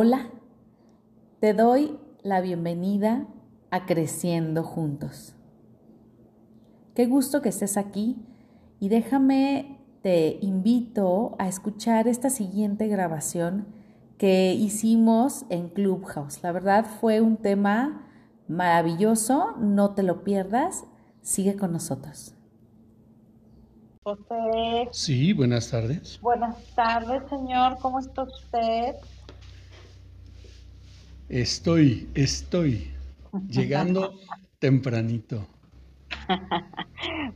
Hola, te doy la bienvenida a Creciendo Juntos. Qué gusto que estés aquí y déjame, te invito a escuchar esta siguiente grabación que hicimos en Clubhouse. La verdad fue un tema maravilloso, no te lo pierdas, sigue con nosotros. José. Sí, buenas tardes. Buenas tardes, señor. ¿Cómo está usted? Estoy, estoy llegando tempranito.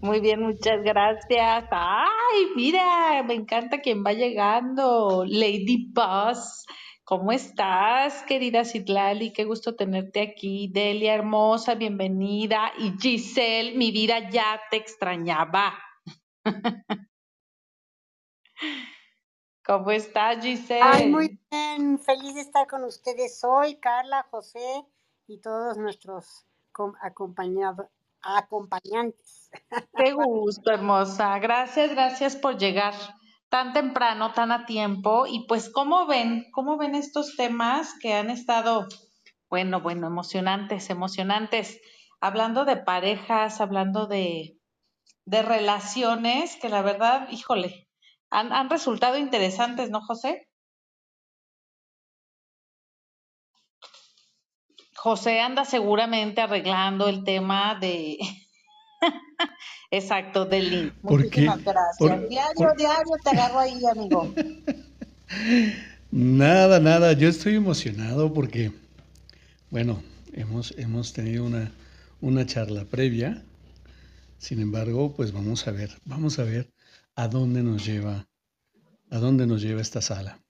Muy bien, muchas gracias. Ay, mira, me encanta quien va llegando. Lady Buzz. ¿Cómo estás, querida Citlali? Qué gusto tenerte aquí. Delia hermosa, bienvenida. Y Giselle, mi vida ya te extrañaba. ¿Cómo estás, Giselle? Ay, muy bien, feliz de estar con ustedes hoy, Carla, José y todos nuestros acompañados, acompañantes. Qué gusto, hermosa. Gracias, gracias por llegar tan temprano, tan a tiempo. Y pues, ¿cómo ven? ¿Cómo ven estos temas que han estado, bueno, bueno, emocionantes, emocionantes? Hablando de parejas, hablando de, de relaciones, que la verdad, híjole, han, han resultado interesantes, ¿no, José? José anda seguramente arreglando el tema de... Exacto, del link. Muchísimas gracias. diario, diario te agarro ahí, amigo. Nada, nada, yo estoy emocionado porque, bueno, hemos, hemos tenido una, una charla previa. Sin embargo, pues vamos a ver, vamos a ver a dónde nos lleva, a dónde nos lleva esta sala.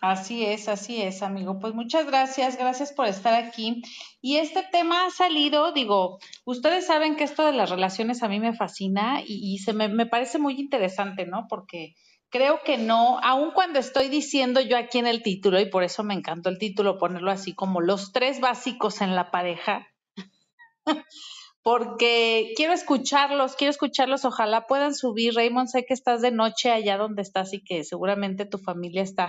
Así es, así es, amigo. Pues muchas gracias, gracias por estar aquí. Y este tema ha salido, digo, ustedes saben que esto de las relaciones a mí me fascina y, se me, me, parece muy interesante, ¿no? Porque creo que no, aun cuando estoy diciendo yo aquí en el título, y por eso me encantó el título, ponerlo así como los tres básicos en la pareja, porque quiero escucharlos, quiero escucharlos, ojalá puedan subir. Raymond, sé que estás de noche allá donde estás y que seguramente tu familia está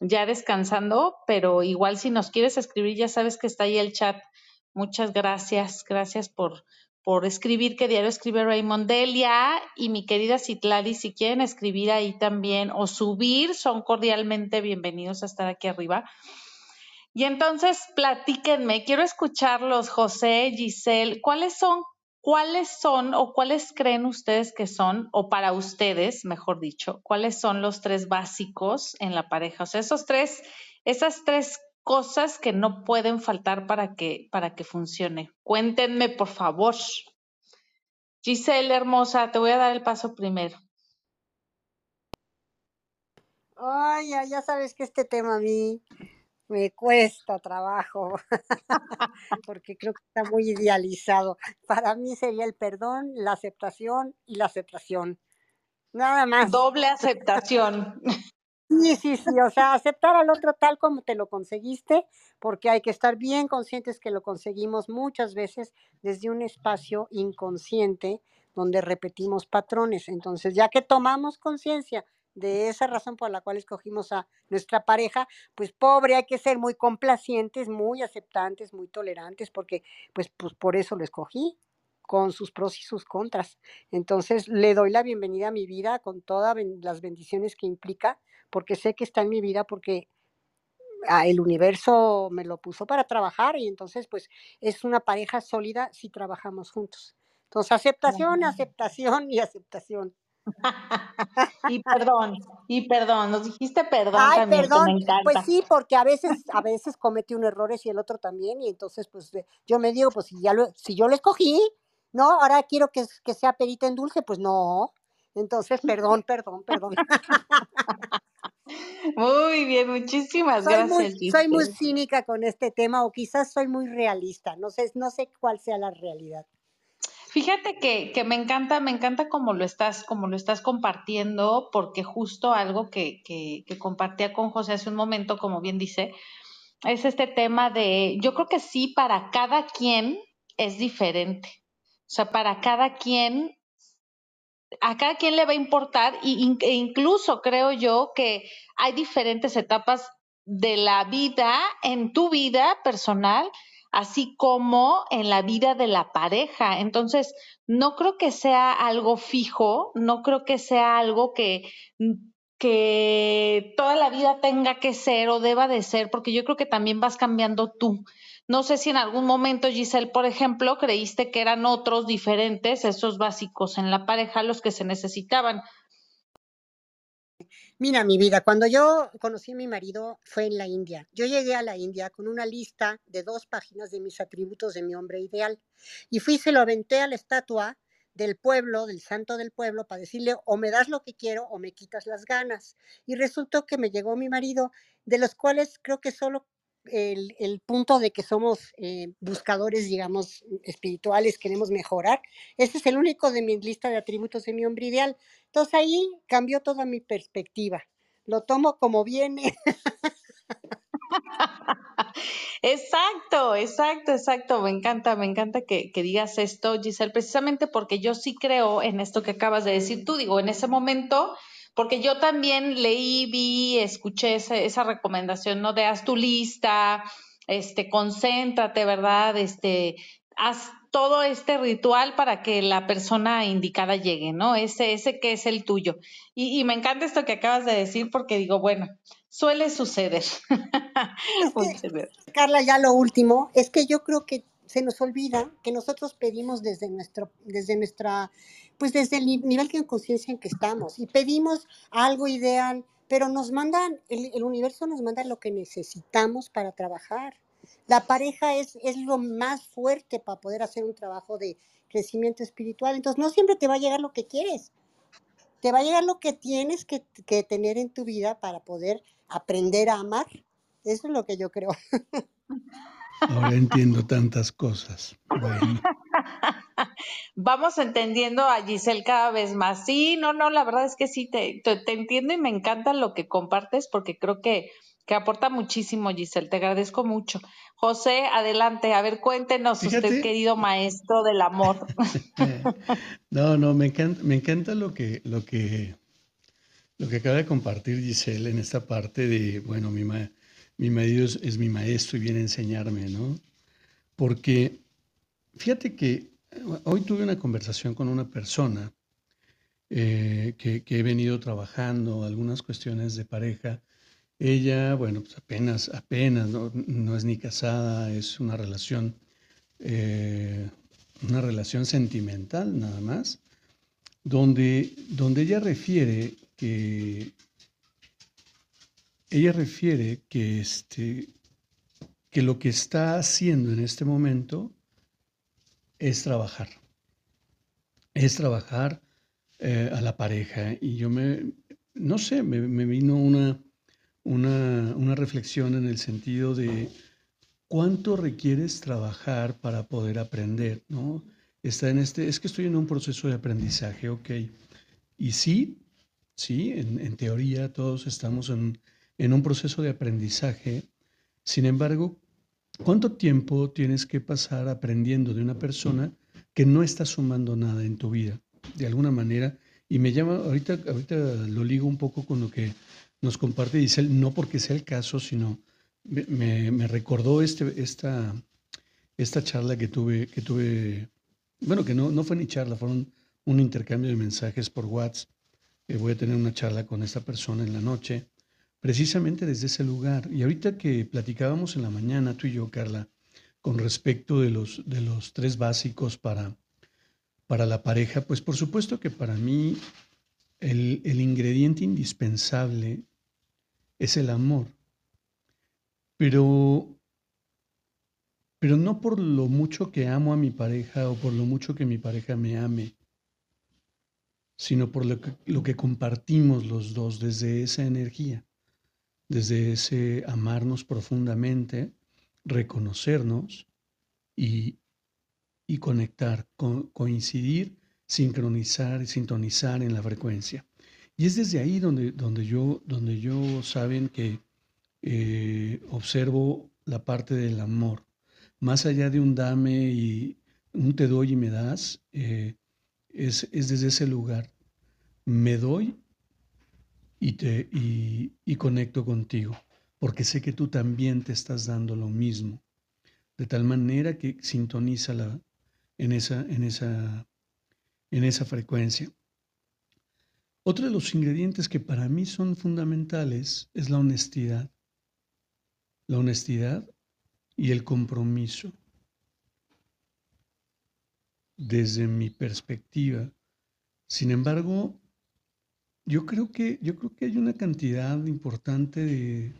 ya descansando, pero igual si nos quieres escribir, ya sabes que está ahí el chat. Muchas gracias, gracias por, por escribir, que diario escribe Raymond Delia y mi querida Citlali, si quieren escribir ahí también o subir, son cordialmente bienvenidos a estar aquí arriba. Y entonces, platíquenme, quiero escucharlos, José, Giselle, ¿cuáles son, cuáles son o cuáles creen ustedes que son, o para ustedes, mejor dicho, cuáles son los tres básicos en la pareja? O sea, esos tres, esas tres cosas que no pueden faltar para que, para que funcione. Cuéntenme, por favor. Giselle, hermosa, te voy a dar el paso primero. Ay, ya sabes que este tema a mí me cuesta trabajo, porque creo que está muy idealizado. Para mí sería el perdón, la aceptación y la aceptación. Nada más. Doble aceptación. Sí, sí, sí, o sea, aceptar al otro tal como te lo conseguiste, porque hay que estar bien conscientes que lo conseguimos muchas veces desde un espacio inconsciente donde repetimos patrones. Entonces, ya que tomamos conciencia de esa razón por la cual escogimos a nuestra pareja, pues pobre, hay que ser muy complacientes, muy aceptantes, muy tolerantes, porque pues, pues por eso lo escogí, con sus pros y sus contras. Entonces le doy la bienvenida a mi vida con todas las bendiciones que implica, porque sé que está en mi vida, porque ah, el universo me lo puso para trabajar y entonces pues es una pareja sólida si trabajamos juntos. Entonces aceptación, aceptación y aceptación. Y perdón, y perdón, nos dijiste perdón Ay, también, perdón, me encanta. pues sí, porque a veces, a veces comete un error y el otro también, y entonces pues yo me digo, pues si ya lo, si yo lo escogí, no, ahora quiero que, que sea perita en dulce, pues no. Entonces, perdón, perdón, perdón. Muy bien, muchísimas soy gracias. Muy, soy muy cínica con este tema, o quizás soy muy realista, no sé, no sé cuál sea la realidad. Fíjate que, me encanta, me encanta cómo lo estás, como lo estás compartiendo, porque justo algo que, que, compartía con José hace un momento, como bien dice, es este tema de, yo creo que sí, para cada quien es diferente. O sea, para cada quien, a cada quien le va a importar, e incluso creo yo que hay diferentes etapas de la vida en tu vida personal, así como en la vida de la pareja. Entonces, no creo que sea algo fijo, no creo que sea algo que que toda la vida tenga que ser o deba de ser, porque yo creo que también vas cambiando tú. No sé si en algún momento, Giselle, por ejemplo, creíste que eran otros diferentes, esos básicos en la pareja, los que se necesitaban. Mira, mi vida, cuando yo conocí a mi marido fue en la India. Yo llegué a la India con una lista de dos páginas de mis atributos de mi hombre ideal y fui, se lo aventé a la estatua del pueblo, del santo del pueblo, para decirle o me das lo que quiero o me quitas las ganas. Y resultó que me llegó mi marido, de los cuales creo que solo el, punto de que somos eh, buscadores, digamos, espirituales, queremos mejorar. Ese es el único de mi lista de atributos de mi hombre ideal. Entonces ahí cambió toda mi perspectiva. Lo tomo como viene. Exacto, exacto, exacto. Me encanta, me encanta que, digas esto, Giselle, precisamente porque yo sí creo en esto que acabas de decir tú. Digo, en ese momento, porque yo también leí, vi, escuché esa, recomendación, ¿no? De haz tu lista, este, concéntrate, ¿verdad? Este, haz todo este ritual para que la persona indicada llegue, ¿no? Ese, ese que es el tuyo. Y, y me encanta esto que acabas de decir porque digo, bueno, suele suceder. Carla, ya lo último, es que yo creo que se nos olvida que nosotros pedimos desde nuestro, desde nuestra, pues desde el nivel de conciencia en que estamos y pedimos algo ideal, pero nos mandan, el, universo nos manda lo que necesitamos para trabajar. La pareja es, es lo más fuerte para poder hacer un trabajo de crecimiento espiritual. Entonces, no siempre te va a llegar lo que quieres. Te va a llegar lo que tienes que, que tener en tu vida para poder aprender a amar. Eso es lo que yo creo. Ahora entiendo tantas cosas. Bueno. Vamos entendiendo a Giselle cada vez más. Sí, no, no, la verdad es que sí, te, te, entiendo y me encanta lo que compartes porque creo que, que, aporta muchísimo, Giselle. Te agradezco mucho. José, adelante. A ver, cuéntenos usted, querido maestro del amor. no, no, me encanta, me encanta lo que, lo que lo que acaba de compartir Giselle en esta parte de, bueno, mi, mi marido es, mi maestro y viene a enseñarme, ¿no? Porque fíjate que hoy tuve una conversación con una persona eh, que, he venido trabajando algunas cuestiones de pareja. Ella, bueno, pues apenas, apenas, no, es ni casada, es una relación, eh, una relación sentimental nada más, donde, donde ella refiere que ella refiere que, este, que lo que está haciendo en este momento es trabajar. Es trabajar eh, a la pareja. Y yo me, no sé, me, vino una, una, una, reflexión en el sentido de cuánto requieres trabajar para poder aprender, ¿no? Está en este, es que estoy en un proceso de aprendizaje, ok. Y sí, Sí, en, teoría todos estamos en, un proceso de aprendizaje. Sin embargo, ¿cuánto tiempo tienes que pasar aprendiendo de una persona que no está sumando nada en tu vida? De alguna manera, y me llama, ahorita, ahorita lo ligo un poco con lo que nos comparte Giselle, no porque sea el caso, sino me, recordó este, esta, esta charla que tuve, que tuve, bueno, que no, no fue ni charla, fueron un intercambio de mensajes por WhatsApp voy a tener una charla con esta persona en la noche, precisamente desde ese lugar. Y ahorita que platicábamos en la mañana, tú y yo, Carla, con respecto de los, de los tres básicos para, para la pareja, pues por supuesto que para mí el, el ingrediente indispensable es el amor. Pero, pero no por lo mucho que amo a mi pareja o por lo mucho que mi pareja me ame, sino por lo que, compartimos los dos desde esa energía, desde ese amarnos profundamente, reconocernos y, conectar, coincidir, sincronizar y sintonizar en la frecuencia. Y es desde ahí donde, donde, yo, donde yo saben que eh, observo la parte del amor. Más allá de un dame y un te doy y me das, eh, es, desde ese lugar. Me doy y, te, y, conecto contigo. porque sé que tú también te estás dando lo mismo, de tal manera que sintoniza la, en, esa, en, esa, en esa frecuencia. Otro de los ingredientes que para mí son fundamentales es la honestidad. La honestidad y el compromiso. Desde mi perspectiva. Sin embargo, yo creo que, yo creo que hay una cantidad importante de,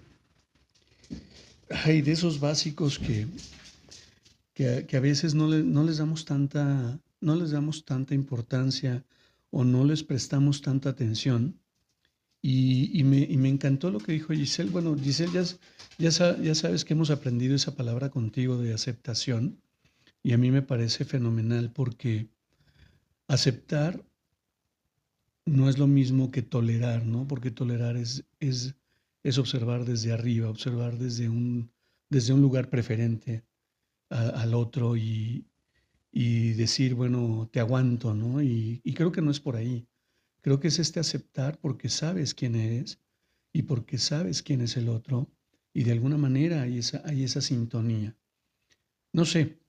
hay de esos básicos que, que, a veces no, no, les damos tanta, no les damos tanta importancia o no les prestamos tanta atención. Y, me, y, me, encantó lo que dijo Giselle. Bueno, Giselle, ya, ya, ya, sabes que hemos aprendido esa palabra contigo de aceptación y a mí me parece fenomenal porque aceptar no es lo mismo que tolerar, ¿no? Porque tolerar es, es, es observar desde arriba, observar desde un, desde un lugar preferente al otro y, y, decir, bueno, te aguanto, ¿no? Y, y creo que no es por ahí. Creo que es este aceptar porque sabes quién eres y porque sabes quién es el otro y de alguna manera hay esa, hay esa sintonía. No sé,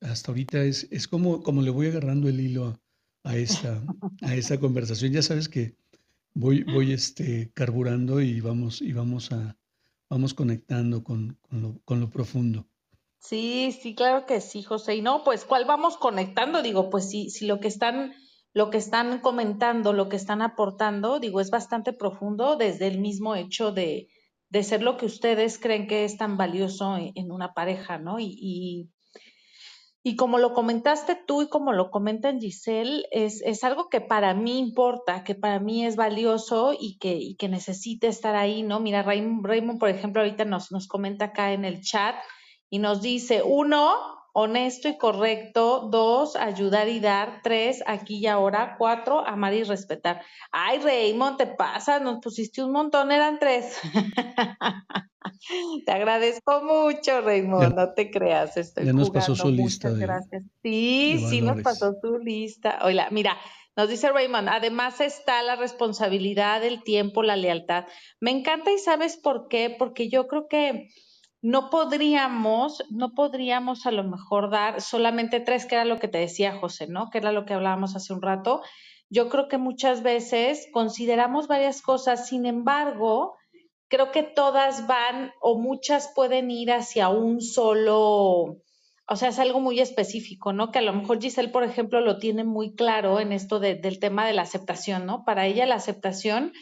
hasta ahorita es, es como, como le voy agarrando el hilo a, esta, a esta conversación. Ya sabes que voy, voy este, carburando y vamos, y vamos, a, vamos conectando con, con, lo, profundo. Sí, sí, claro que sí, José. Y no, pues, ¿cuál vamos conectando? Digo, pues sí, si lo que están lo que están comentando, lo que están aportando, digo, es bastante profundo desde el mismo hecho de, de ser lo que ustedes creen que es tan valioso en, una pareja, ¿no? Y, y, como lo comentaste tú y como lo comentan Giselle, es, es, algo que para mí importa, que para mí es valioso y que, y que necesita estar ahí, ¿no? Mira, Raymond, Raymond, por ejemplo, ahorita nos, nos comenta acá en el chat y nos dice, uno, honesto y correcto. Dos, ayudar y dar. Tres, aquí y ahora. Cuatro, amar y respetar. Ay, Raymond, te pasa, nos pusiste un montón, eran tres. te agradezco mucho, Raymond, no te creas, estoy ya nos pasó su lista. gracias. Sí, sí nos pasó su lista. Oiga, mira, nos dice Raymond, además está la responsabilidad, el tiempo, la lealtad. Me encanta y sabes por qué, porque yo creo que no podríamos, no podríamos a lo mejor dar solamente tres, que era lo que te decía José, ¿no? Que era lo que hablábamos hace un rato. Yo creo que muchas veces consideramos varias cosas, sin embargo, creo que todas van o muchas pueden ir hacia un solo, o sea, es algo muy específico, ¿no? Que a lo mejor Giselle, por ejemplo, lo tiene muy claro en esto del tema de la aceptación, ¿no? Para ella la aceptación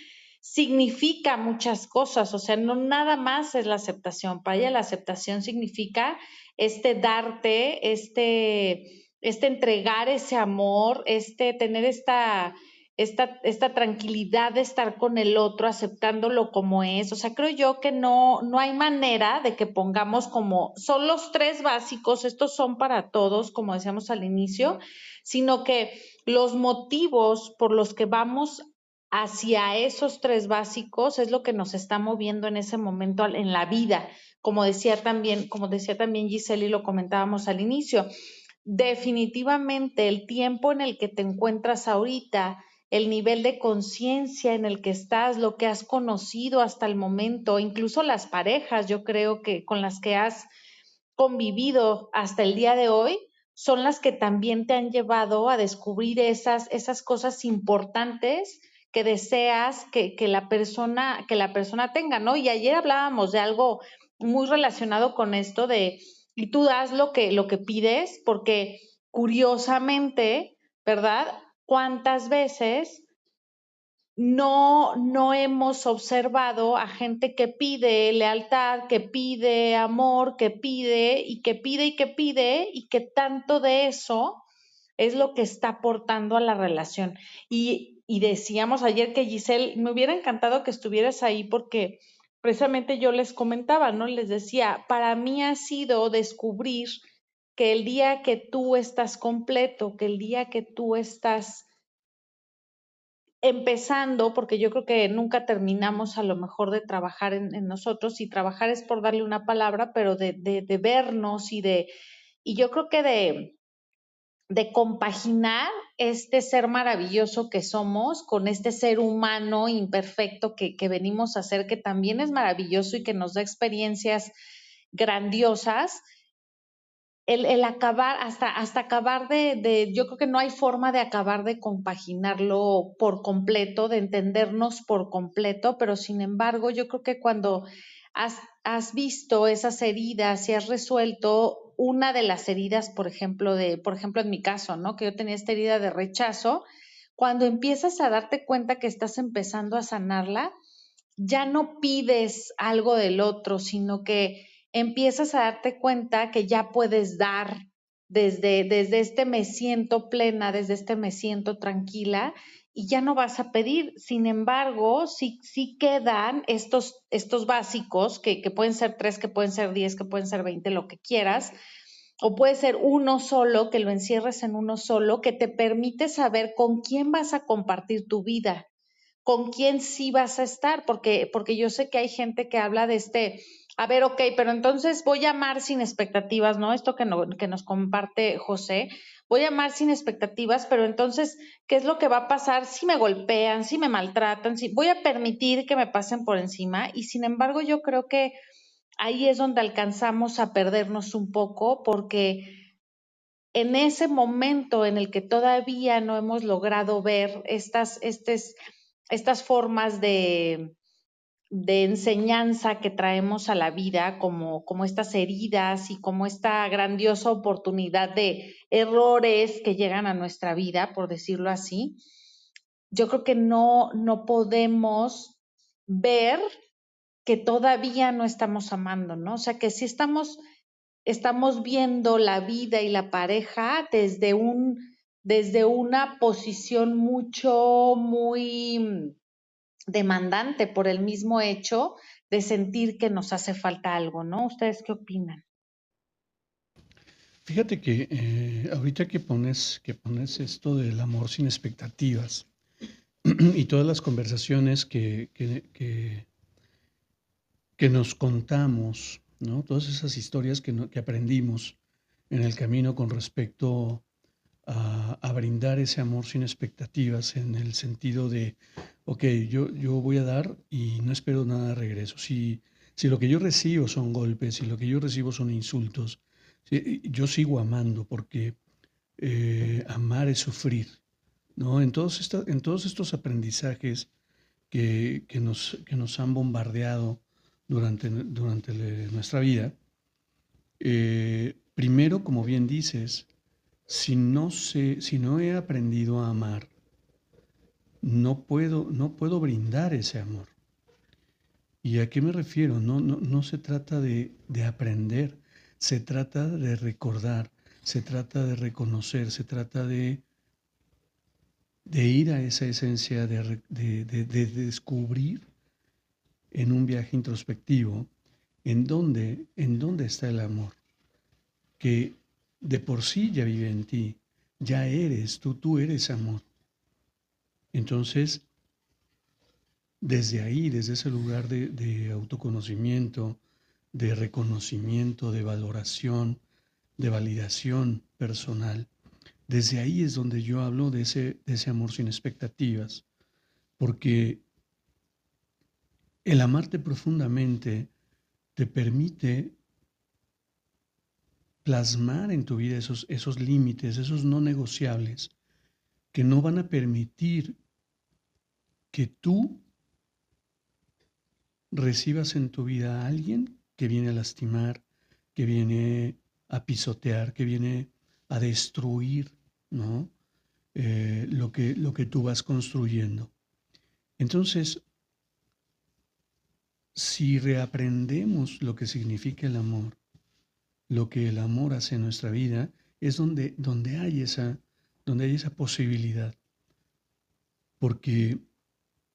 significa muchas cosas, o sea, no nada más es la aceptación, para la aceptación significa este darte, este, este entregar ese amor, este tener esta, esta, esta tranquilidad de estar con el otro, aceptándolo como es. O sea, creo yo que no, no hay manera de que pongamos como, son los tres básicos, estos son para todos, como decíamos al inicio, sino que los motivos por los que vamos hacia esos tres básicos es lo que nos está moviendo en ese momento en la vida, como decía también, como decía también Giselle y lo comentábamos al inicio. Definitivamente el tiempo en el que te encuentras ahorita, el nivel de conciencia en el que estás, lo que has conocido hasta el momento, incluso las parejas, yo creo que con las que has convivido hasta el día de hoy, son las que también te han llevado a descubrir esas, esas cosas importantes que deseas que, la persona, que la persona tenga, ¿no? Y ayer hablábamos de algo muy relacionado con esto de, y tú das lo que, lo que pides, porque curiosamente, ¿verdad? ¿Cuántas veces no, no hemos observado a gente que pide lealtad, que pide amor, que pide y que pide y que pide y que tanto de eso es lo que está aportando a la relación. Y y decíamos ayer que Giselle, me hubiera encantado que estuvieras ahí porque precisamente yo les comentaba, ¿no? Les decía, para mí ha sido descubrir que el día que tú estás completo, que el día que tú estás empezando, porque yo creo que nunca terminamos a lo mejor de trabajar en, nosotros, y trabajar es por darle una palabra, pero de, de, de vernos y de, y yo creo que de, de compaginar este ser maravilloso que somos con este ser humano imperfecto que, que venimos a ser, que también es maravilloso y que nos da experiencias grandiosas el, acabar, hasta, hasta acabar de, yo creo que no hay forma de acabar de compaginarlo por completo, de entendernos por completo, pero sin embargo, yo creo que cuando has, has visto esas heridas y has resuelto una de las heridas, por ejemplo, de, por ejemplo, en mi caso, ¿no? Que yo tenía esta herida de rechazo, cuando empiezas a darte cuenta que estás empezando a sanarla, ya no pides algo del otro, sino que empiezas a darte cuenta que ya puedes dar desde, desde este me siento plena, desde este me siento tranquila y ya no vas a pedir. Sin embargo, sí, sí quedan estos, estos básicos, que, que pueden ser tres, que pueden ser diez, que pueden ser veinte, lo que quieras, o puede ser uno solo, que lo encierres en uno solo, que te permite saber con quién vas a compartir tu vida, con quién sí vas a estar, porque, porque yo sé que hay gente que habla de este, a ver, ok, pero entonces voy a amar sin expectativas, ¿no? Esto que, que nos comparte José, voy a amar sin expectativas, pero entonces, ¿qué es lo que va a pasar si me golpean, si me maltratan, si voy a permitir que me pasen por encima? Y sin embargo, yo creo que ahí es donde alcanzamos a perdernos un poco porque en ese momento en el que todavía no hemos logrado ver estas, estas, estas formas de, de enseñanza que traemos a la vida, como, como estas heridas y como esta grandiosa oportunidad de errores que llegan a nuestra vida, por decirlo así, yo creo que no, no podemos ver que todavía no estamos amando, ¿no? O sea, que sí estamos, estamos viendo la vida y la pareja desde un, desde una posición mucho, muy demandante por el mismo hecho de sentir que nos hace falta algo, ¿no? ¿Ustedes qué opinan? Fíjate que eh, ahorita que pones, que pones esto del amor sin expectativas y todas las conversaciones que, que, que, nos contamos, ¿no? Todas esas historias que, que aprendimos en el camino con respecto a, brindar ese amor sin expectativas en el sentido de, ok, yo, yo voy a dar y no espero nada de regreso. Si, si lo que yo recibo son golpes, si lo que yo recibo son insultos, yo sigo amando porque eh, amar es sufrir. ¿no? En, todos en todos estos aprendizajes que, que, nos, que nos han bombardeado durante, durante nuestra vida, eh, primero, como bien dices, si no, sé, si no he aprendido a amar, no puedo, no puedo brindar ese amor. ¿Y a qué me refiero? No, no, no se trata de, de, aprender, se trata de recordar, se trata de reconocer, se trata de, de ir a esa esencia, de, de, de descubrir en un viaje introspectivo en dónde, en dónde está el amor. Que de por sí ya vive en ti, ya eres, tú, tú eres amor. Entonces, desde ahí, desde ese lugar de, autoconocimiento, de reconocimiento, de valoración, de validación personal, desde ahí es donde yo hablo de ese, de ese amor sin expectativas, porque el amarte profundamente te permite plasmar en tu vida esos, esos límites, esos no negociables, que no van a permitir que tú recibas en tu vida a alguien que viene a lastimar, que viene a pisotear, que viene a destruir ¿no? Eh, lo, que, lo que tú vas construyendo. Entonces, si reaprendemos lo que significa el amor, lo que el amor hace en nuestra vida, es donde, donde, hay, esa, donde hay esa posibilidad. Porque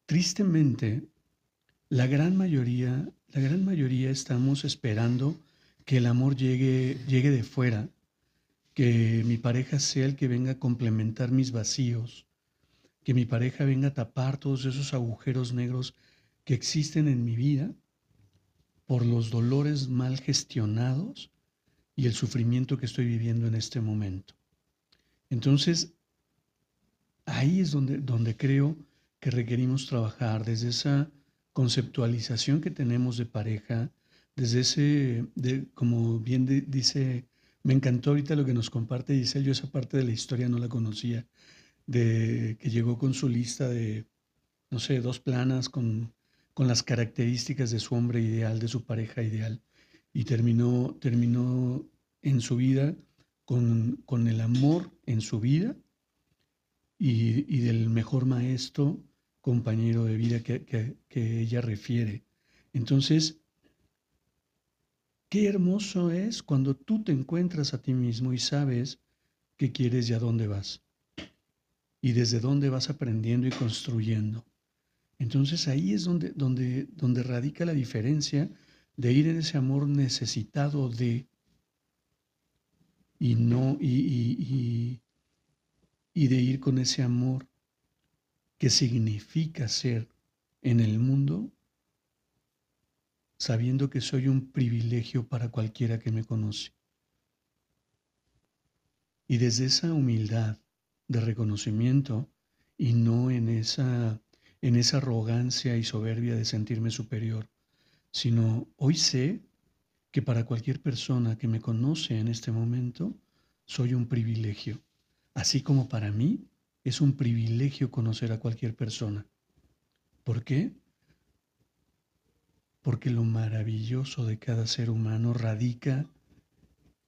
tristemente, la gran mayoría, la gran mayoría estamos esperando que el amor llegue, llegue de fuera, que mi pareja sea el que venga a complementar mis vacíos, que mi pareja venga a tapar todos esos agujeros negros que existen en mi vida por los dolores mal gestionados y el sufrimiento que estoy viviendo en este momento. Entonces, ahí es donde, donde creo que requerimos trabajar desde esa conceptualización que tenemos de pareja, desde ese, de, como bien dice, me encantó ahorita lo que nos comparte Giselle, yo esa parte de la historia no la conocía, de que llegó con su lista de, no sé, dos planas con, con las características de su hombre ideal, de su pareja ideal, y terminó, terminó en su vida con, con el amor en su vida y, y, del mejor maestro, compañero de vida que, que, ella refiere. Entonces, Qué hermoso es cuando tú te encuentras a ti mismo y sabes qué quieres y a dónde vas. Y desde dónde vas aprendiendo y construyendo. Entonces ahí es donde, donde, donde radica la diferencia de ir en ese amor necesitado de y no y, y, y de ir con ese amor que significa ser en el mundo sabiendo que soy un privilegio para cualquiera que me conoce. Y desde esa humildad de reconocimiento y no en esa, en esa arrogancia y soberbia de sentirme superior, sino hoy sé que para cualquier persona que me conoce en este momento, soy un privilegio, así como para mí es un privilegio conocer a cualquier persona. ¿Por qué? porque lo maravilloso de cada ser humano radica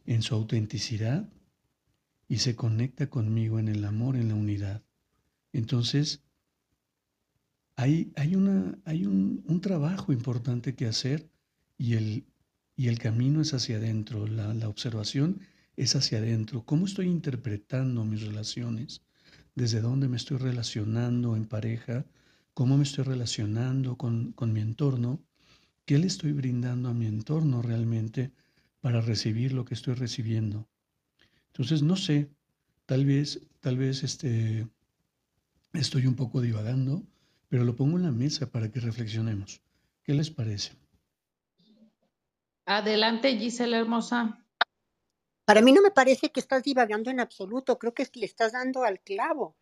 en su autenticidad y se conecta conmigo en el amor, en la unidad. Entonces, hay, hay, una, hay un, un, trabajo importante que hacer y el, y el camino es hacia adentro, la, la observación es hacia adentro. ¿Cómo estoy interpretando mis relaciones? ¿Desde dónde me estoy relacionando en pareja? ¿Cómo me estoy relacionando con, con mi entorno? ¿Qué le estoy brindando a mi entorno realmente para recibir lo que estoy recibiendo? Entonces, no sé, tal vez, tal vez este, estoy un poco divagando, pero lo pongo en la mesa para que reflexionemos. ¿Qué les parece? Adelante, Gisela Hermosa. Para mí no me parece que estás divagando en absoluto, creo que le estás dando al clavo.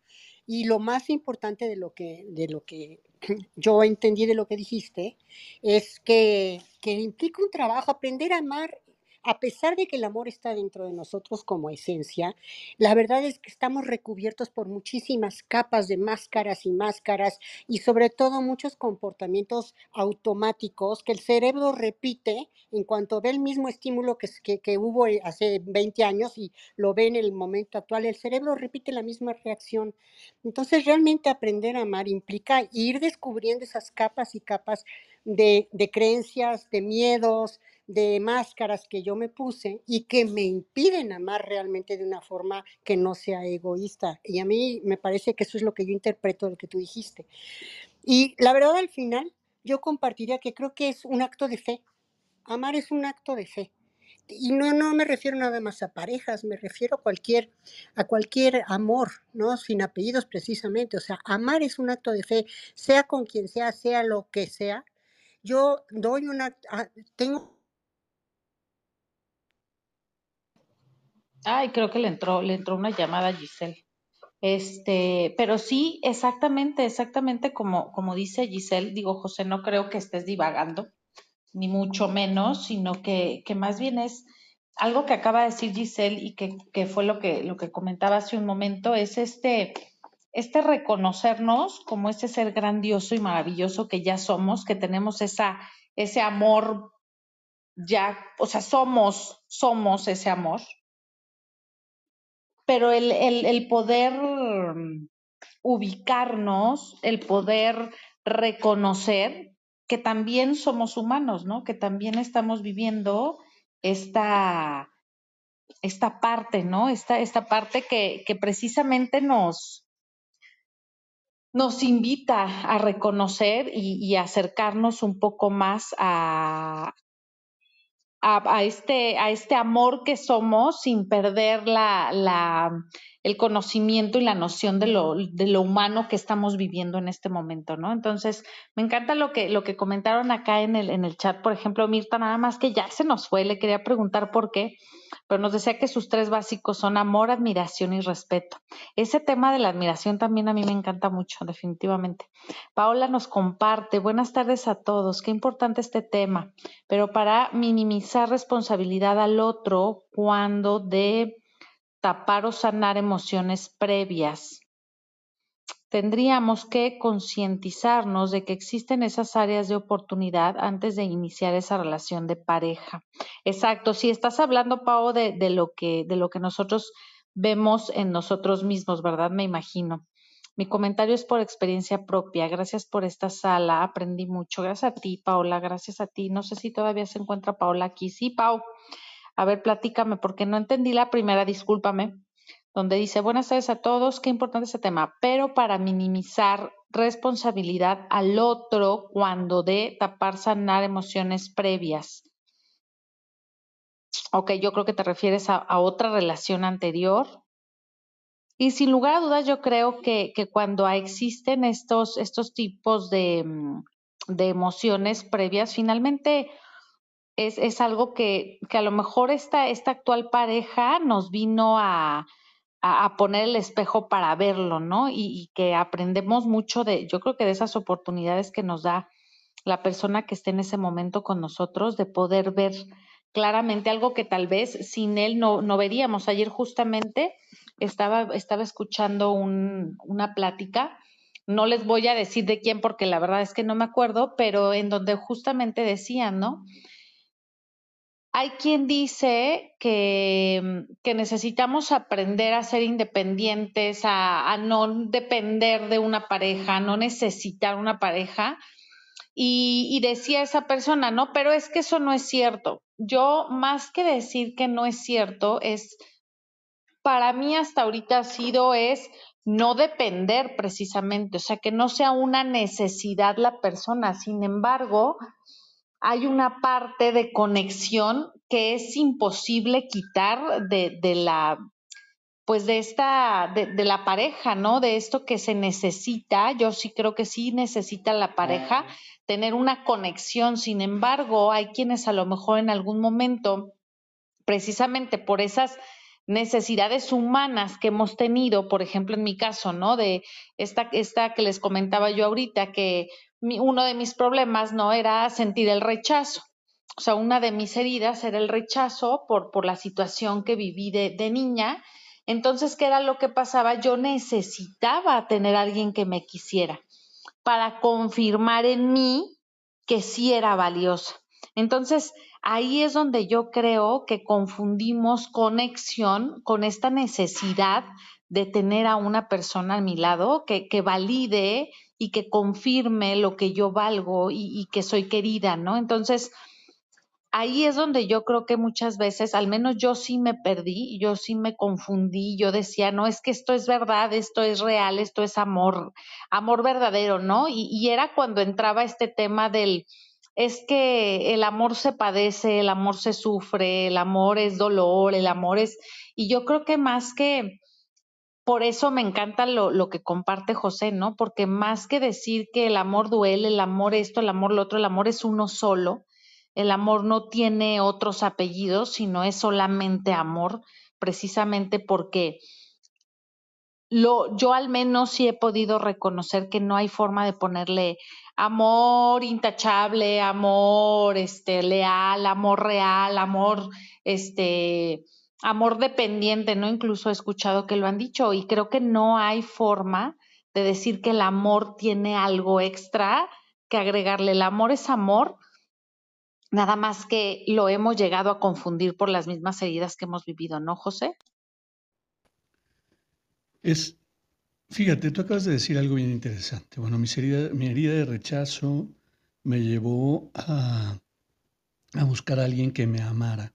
Y lo más importante de lo que, de lo que yo entendí de lo que dijiste es que, que implica un trabajo, aprender a amar a pesar de que el amor está dentro de nosotros como esencia, la verdad es que estamos recubiertos por muchísimas capas de máscaras y máscaras y sobre todo muchos comportamientos automáticos que el cerebro repite en cuanto ve el mismo estímulo que, que, hubo hace 20 años y lo ve en el momento actual, el cerebro repite la misma reacción. Entonces realmente aprender a amar implica ir descubriendo esas capas y capas de creencias, de miedos, de máscaras que yo me puse y que me impiden amar realmente de una forma que no sea egoísta. Y a mí me parece que eso es lo que yo interpreto de lo que tú dijiste. Y la verdad al final, yo compartiría que creo que es un acto de fe. Amar es un acto de fe. Y no, no me refiero nada más a parejas, me refiero a cualquier, a cualquier amor, ¿no? Sin apellidos precisamente. O sea, amar es un acto de fe, sea con quien sea, sea lo que sea. Yo doy una, ah, tengo Ay, creo que le entró, le entró una llamada a Giselle. Este, pero sí, exactamente, exactamente como, como dice Giselle, digo, José, no creo que estés divagando, ni mucho menos, sino que, que más bien es algo que acaba de decir Giselle y que, que fue lo que, lo que comentaba hace un momento, es este, este reconocernos como ese ser grandioso y maravilloso que ya somos, que tenemos esa, ese amor ya, o sea, somos, somos ese amor, pero el, el, poder ubicarnos, el poder reconocer que también somos humanos, ¿no? Que también estamos viviendo esta, esta parte, ¿no? Esta, esta parte que, que precisamente nos, nos invita a reconocer y, y acercarnos un poco más a, a, este, a este amor que somos sin perder la, la, el conocimiento y la noción de lo, de lo humano que estamos viviendo en este momento, ¿no? Entonces, me encanta lo que, lo que comentaron acá en el, en el chat, por ejemplo, Mirta, nada más que ya se nos fue, le quería preguntar por qué, pero nos decía que sus tres básicos son amor, admiración y respeto. Ese tema de la admiración también a mí me encanta mucho, definitivamente. Paola nos comparte, buenas tardes a todos, qué importante este tema, pero para minimizar responsabilidad al otro cuando de tapar o sanar emociones previas tendríamos que concientizarnos de que existen esas áreas de oportunidad antes de iniciar esa relación de pareja. Exacto, si estás hablando, Pau, de, lo que, de lo que nosotros vemos en nosotros mismos, ¿verdad? Me imagino. Mi comentario es por experiencia propia. Gracias por esta sala. Aprendí mucho. Gracias a ti, Paola. Gracias a ti. No sé si todavía se encuentra Paola aquí. Sí, Pau. A ver, platícame, porque no entendí la primera, discúlpame donde dice, buenas tardes a todos, qué importante ese tema, pero para minimizar responsabilidad al otro cuando de tapar, sanar emociones previas. Ok, yo creo que te refieres a, otra relación anterior. Y sin lugar a dudas, yo creo que, que cuando existen estos, estos tipos de, mm, de emociones previas, finalmente es, es algo que, que, a lo mejor esta, esta actual pareja nos vino a, a, poner el espejo para verlo, ¿no? Y, que aprendemos mucho de, yo creo que de esas oportunidades que nos da la persona que esté en ese momento con nosotros, de poder ver claramente algo que tal vez sin él no, no veríamos. Ayer justamente estaba, estaba escuchando un, una plática, no les voy a decir de quién porque la verdad es que no me acuerdo, pero en donde justamente decían, ¿no? Hay quien dice que, que, necesitamos aprender a ser independientes, a, no depender de una pareja, no necesitar una pareja. Y, y, decía esa persona, no, pero es que eso no es cierto. Yo, más que decir que no es cierto, es, para mí hasta ahorita ha sido, es no depender precisamente, o sea, que no sea una necesidad la persona. Sin embargo, hay una parte de conexión que es imposible quitar de, de la pues de esta, de, de, la pareja, ¿no? De esto que se necesita, yo sí creo que sí necesita la pareja tener una conexión, sin embargo, hay quienes a lo mejor en algún momento, precisamente por esas necesidades humanas que hemos tenido, por ejemplo, en mi caso, ¿no? De esta, esta que les comentaba yo ahorita, que uno de mis problemas no era sentir el rechazo. O sea, una de mis heridas era el rechazo por, por la situación que viví de, niña. Entonces, ¿qué era lo que pasaba? Yo necesitaba tener a alguien que me quisiera para confirmar en mí que sí era valiosa. Entonces, ahí es donde yo creo que confundimos conexión con esta necesidad de tener a una persona a mi lado que, que valide y que confirme lo que yo valgo y, que soy querida, ¿no? Entonces, ahí es donde yo creo que muchas veces, al menos yo sí me perdí, yo sí me confundí, yo decía, no, es que esto es verdad, esto es real, esto es amor, amor verdadero, ¿no? Y, y era cuando entraba este tema del, es que el amor se padece, el amor se sufre, el amor es dolor, el amor es, y yo creo que más que, por eso me encanta lo, que comparte José, ¿no? Porque más que decir que el amor duele, el amor esto, el amor lo otro, el amor es uno solo. El amor no tiene otros apellidos, sino es solamente amor, precisamente porque lo, yo al menos sí he podido reconocer que no hay forma de ponerle amor intachable, amor este, leal, amor real, amor este, amor dependiente, ¿no? Incluso he escuchado que lo han dicho y creo que no hay forma de decir que el amor tiene algo extra que agregarle. El amor es amor, nada más que lo hemos llegado a confundir por las mismas heridas que hemos vivido, ¿no, José? Es, fíjate, tú acabas de decir algo bien interesante. Bueno, mi herida, mi herida de rechazo me llevó a, a buscar a alguien que me amara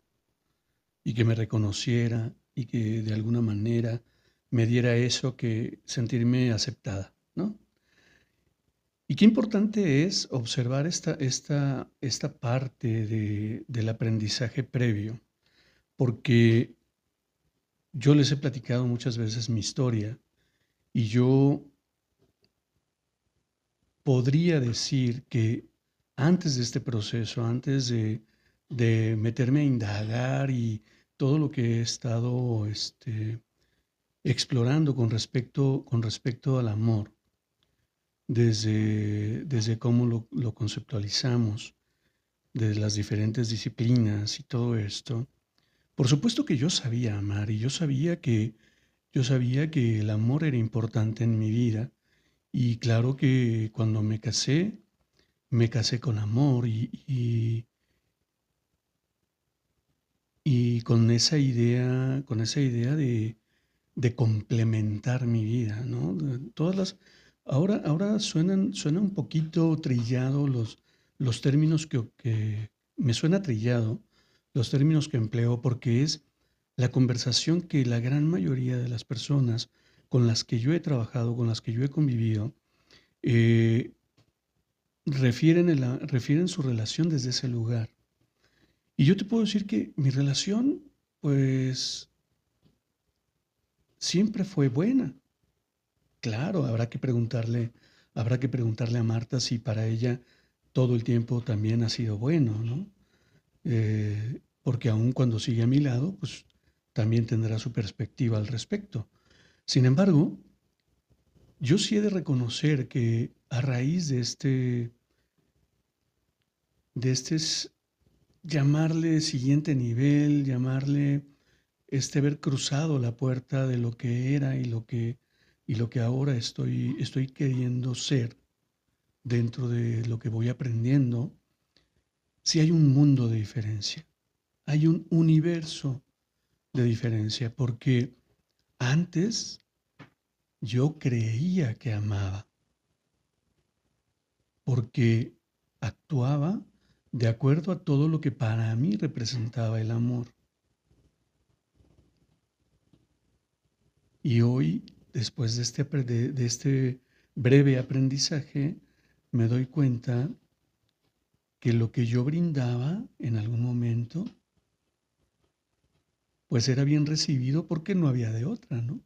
y que me reconociera y que de alguna manera me diera eso que sentirme aceptada, ¿no? Y qué importante es observar esta, esta, esta parte de, del aprendizaje previo, porque yo les he platicado muchas veces mi historia y yo podría decir que antes de este proceso, antes de, de meterme a indagar y todo lo que he estado este, explorando con respecto, con respecto al amor, desde, desde cómo lo, conceptualizamos, desde las diferentes disciplinas y todo esto. Por supuesto que yo sabía amar y yo sabía que yo sabía que el amor era importante en mi vida y claro que cuando me casé, me casé con amor y, y con esa idea, con esa idea de, complementar mi vida, ¿no? Todas las, ahora, ahora suenan, suena un poquito trillado los, los términos que, que, me suena trillado los términos que empleo porque es la conversación que la gran mayoría de las personas con las que yo he trabajado, con las que yo he convivido, eh, refieren, refieren su relación desde ese lugar. Y yo te puedo decir que mi relación, pues, siempre fue buena. Claro, habrá que preguntarle, habrá que preguntarle a Marta si para ella todo el tiempo también ha sido bueno, ¿no? Eh, porque aun cuando sigue a mi lado, pues también tendrá su perspectiva al respecto. Sin embargo, yo sí he de reconocer que a raíz de este, de este llamarle siguiente nivel, llamarle este haber cruzado la puerta de lo que era y lo que, y lo que ahora estoy, estoy queriendo ser dentro de lo que voy aprendiendo, si hay un mundo de diferencia, hay un universo de diferencia, porque antes yo creía que amaba, porque actuaba de acuerdo a todo lo que para mí representaba el amor. Y hoy, después de este, de, este breve aprendizaje, me doy cuenta que lo que yo brindaba en algún momento, pues era bien recibido porque no había de otra, ¿no?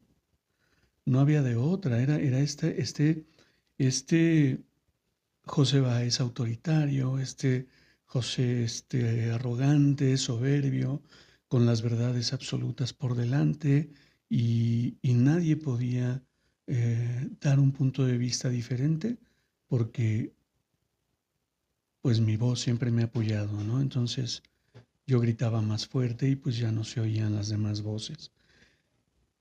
No había de otra, era, era este, este, este José Báez autoritario, este José este, arrogante, soberbio, con las verdades absolutas por delante, y, nadie podía eh, dar un punto de vista diferente porque pues mi voz siempre me ha apoyado, ¿no? Entonces yo gritaba más fuerte y pues ya no se oían las demás voces.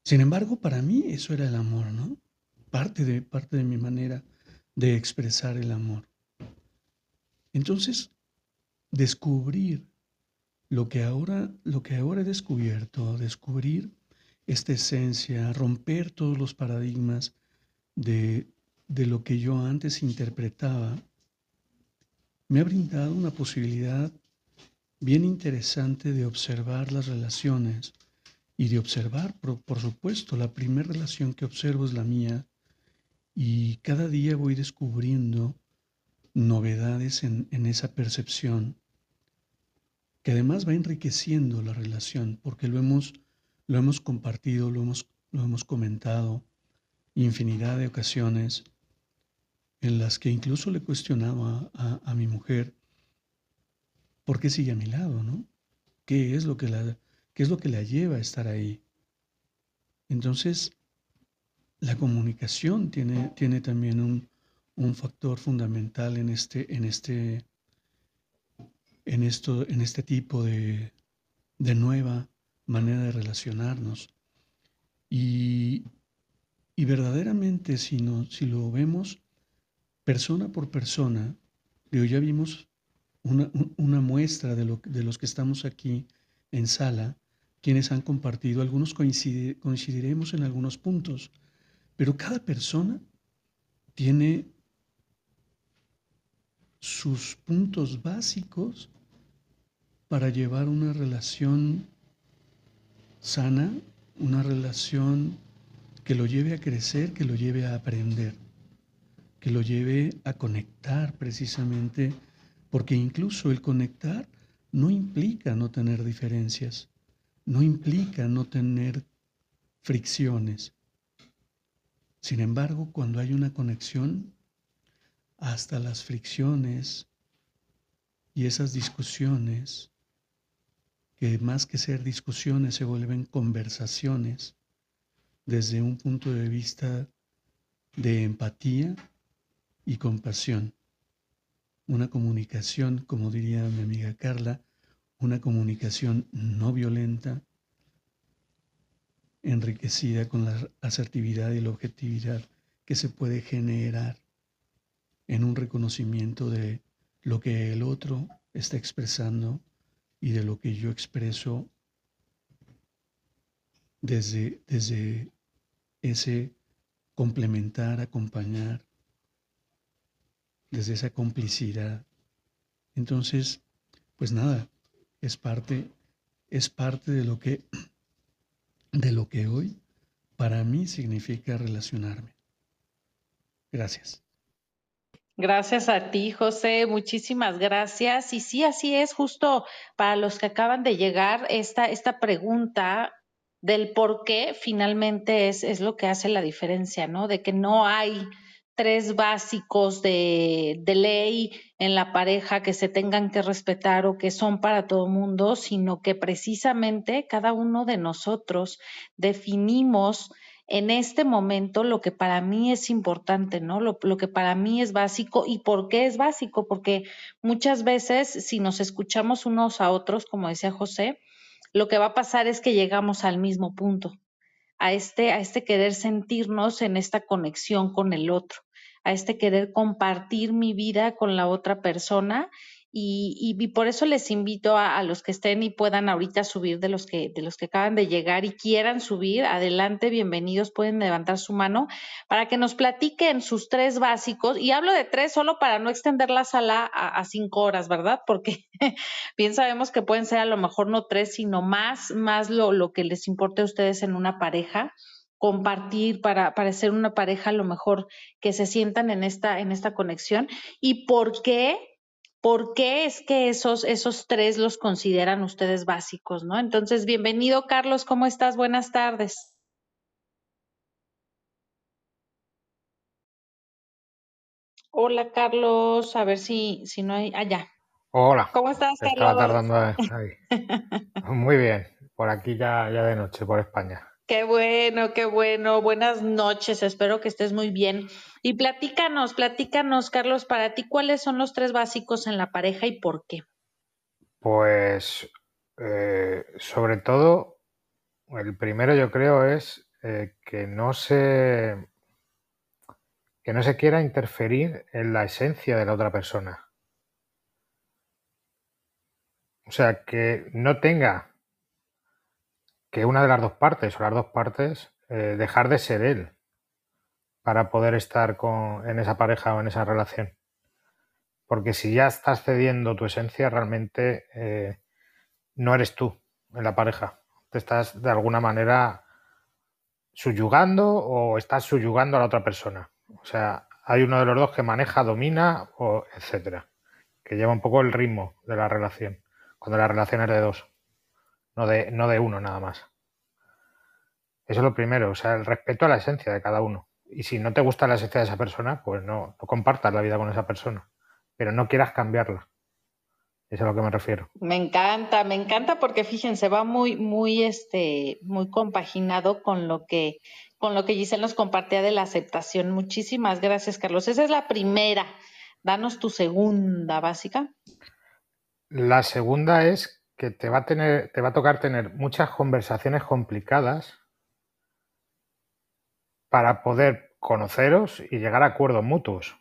Sin embargo, para mí eso era el amor, ¿no? Parte de, parte de mi manera de expresar el amor. Entonces, descubrir lo que ahora, lo que ahora he descubierto, descubrir esta esencia, romper todos los paradigmas de, de lo que yo antes interpretaba, me ha brindado una posibilidad bien interesante de observar las relaciones y de observar, por, supuesto, la primera relación que observo es la mía y cada día voy descubriendo novedades en, en esa percepción que además va enriqueciendo la relación porque lo hemos lo hemos compartido, lo hemos, lo hemos comentado infinidad de ocasiones en las que incluso le he cuestionado a, mi mujer por qué sigue a mi lado, ¿no? ¿Qué es lo que la, qué es lo que la lleva a estar ahí? Entonces, la comunicación tiene, tiene también un, un factor fundamental en este, en este, en esto, en este tipo de, de nueva manera de relacionarnos. Y, y verdaderamente si, no, si lo vemos persona por persona, digo, ya vimos una, una muestra de, lo, de los que estamos aquí en sala, quienes han compartido, algunos coincidiremos en algunos puntos, pero cada persona tiene sus puntos básicos para llevar una relación sana, una relación que lo lleve a crecer, que lo lleve a aprender. que lo lleve a conectar precisamente, porque incluso el conectar no implica no tener diferencias, no implica no tener fricciones. Sin embargo, cuando hay una conexión, hasta las fricciones y esas discusiones, que más que ser discusiones se vuelven conversaciones desde un punto de vista de empatía y compasión. Una comunicación, como diría mi amiga Carla, una comunicación no violenta, enriquecida con la asertividad y la objetividad que se puede generar en un reconocimiento de lo que el otro está expresando y de lo que yo expreso desde, desde ese complementar, acompañar, desde esa complicidad. Entonces, pues nada, es parte, es parte de lo que, de lo que hoy para mí significa relacionarme. Gracias. Gracias a ti, José. Muchísimas gracias. Y sí, así es, justo para los que acaban de llegar, esta, esta pregunta del por qué finalmente es, es lo que hace la diferencia, ¿no? De que no hay tres básicos de, de, ley en la pareja que se tengan que respetar o que son para todo mundo, sino que precisamente cada uno de nosotros definimos en este momento lo que para mí es importante, ¿no? Lo, que para mí es básico. ¿Y por qué es básico? Porque muchas veces si nos escuchamos unos a otros, como decía José, lo que va a pasar es que llegamos al mismo punto a este, a este querer sentirnos en esta conexión con el otro, a este querer compartir mi vida con la otra persona y, por eso les invito a, a, los que estén y puedan ahorita subir de los que de los que acaban de llegar y quieran subir, adelante, bienvenidos, pueden levantar su mano para que nos platiquen sus tres básicos. Y hablo de tres solo para no extender la sala a, a cinco horas, ¿verdad? Porque bien sabemos que pueden ser a lo mejor no tres, sino más, más lo, lo que les importe a ustedes en una pareja compartir para, para ser una pareja a lo mejor que se sientan en esta, en esta conexión y por qué ¿Por qué es que esos, esos tres los consideran ustedes básicos, no? Entonces, bienvenido, Carlos, ¿cómo estás? Buenas tardes. Hola, Carlos, a ver si, si no hay. Allá. Ah, Hola. ¿Cómo estás, Carlos? Estaba tardando ahí. Muy bien, por aquí ya, ya de noche, por España. Qué bueno, qué bueno. Buenas noches, espero que estés muy bien. Y platícanos, platícanos, Carlos, para ti, ¿cuáles son los tres básicos en la pareja y por qué? Pues, eh, sobre todo, el primero yo creo es eh, que no se que no se quiera interferir en la esencia de la otra persona. O sea, que no tenga que una de las dos partes o las dos partes eh, dejar de ser él para poder estar con, en esa pareja o en esa relación. Porque si ya estás cediendo tu esencia, realmente eh, no eres tú en la pareja. Te estás de alguna manera subyugando o estás subyugando a la otra persona. O sea, hay uno de los dos que maneja, domina, o etcétera, que lleva un poco el ritmo de la relación, cuando la relación es de dos no de, no de uno nada más. Eso es lo primero, o sea, el respeto a la esencia de cada uno. Y si no te gusta la esencia de esa persona, pues no, no compartas la vida con esa persona, pero no quieras cambiarla. Eso es a lo que me refiero. Me encanta, me encanta porque fíjense, va muy, muy, este, muy compaginado con lo que, con lo que Giselle nos compartía de la aceptación. Muchísimas gracias, Carlos. Esa es la primera. Danos tu segunda básica. La segunda es que te va a tener, te va a tocar tener muchas conversaciones complicadas para poder conoceros y llegar a acuerdos mutuos.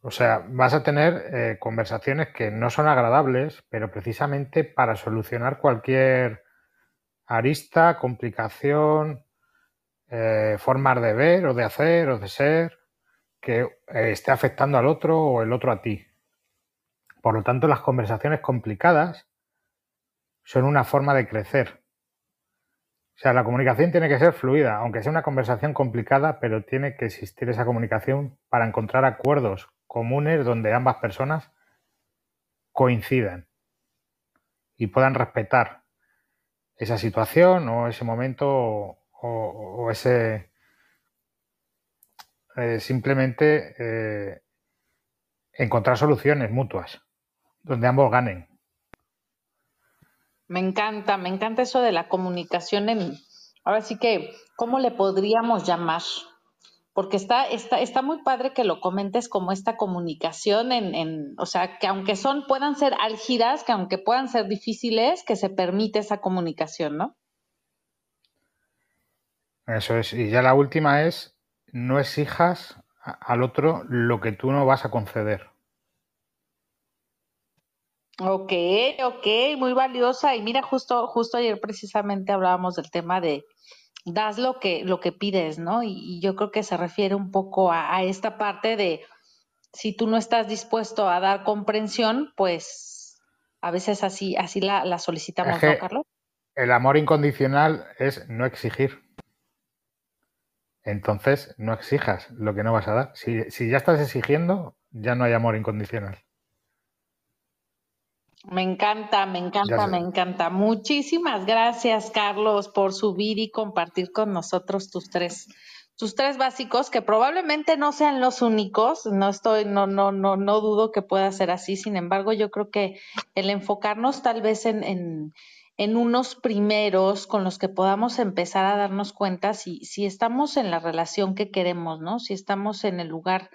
O sea, vas a tener eh, conversaciones que no son agradables, pero precisamente para solucionar cualquier arista, complicación, eh, formas de ver o de hacer o de ser que eh, esté afectando al otro o el otro a ti. Por lo tanto, las conversaciones complicadas son una forma de crecer. O sea, la comunicación tiene que ser fluida, aunque sea una conversación complicada, pero tiene que existir esa comunicación para encontrar acuerdos comunes donde ambas personas coincidan y puedan respetar esa situación o ese momento o, ese eh, simplemente eh, encontrar soluciones mutuas donde ambos ganen. Me encanta, me encanta eso de la comunicación en, ahora sí que, ¿cómo le podríamos llamar? Porque está, está, está muy padre que lo comentes como esta comunicación en, en, o sea, que aunque son, puedan ser álgidas, que aunque puedan ser difíciles, que se permite esa comunicación, ¿no? Eso es. Y ya la última es, no exijas al otro lo que tú no vas a conceder. Ok, ok, muy valiosa. Y mira, justo, justo ayer precisamente hablábamos del tema de das lo que, lo que pides, ¿no? Y, yo creo que se refiere un poco a, esta parte de si tú no estás dispuesto a dar comprensión, pues a veces así, así la, solicitamos, ¿no, Carlos? El amor incondicional es no exigir. Entonces, no exijas lo que no vas a dar. Si, si ya estás exigiendo, ya no hay amor incondicional. Me encanta, me encanta, me encanta. Muchísimas gracias, Carlos, por subir y compartir con nosotros tus tres, tus tres básicos, que probablemente no sean los únicos. No estoy, no, no, no, no dudo que pueda ser así. Sin embargo, yo creo que el enfocarnos tal vez en, en, en unos primeros con los que podamos empezar a darnos cuenta si, si estamos en la relación que queremos, ¿no? Si estamos en el lugar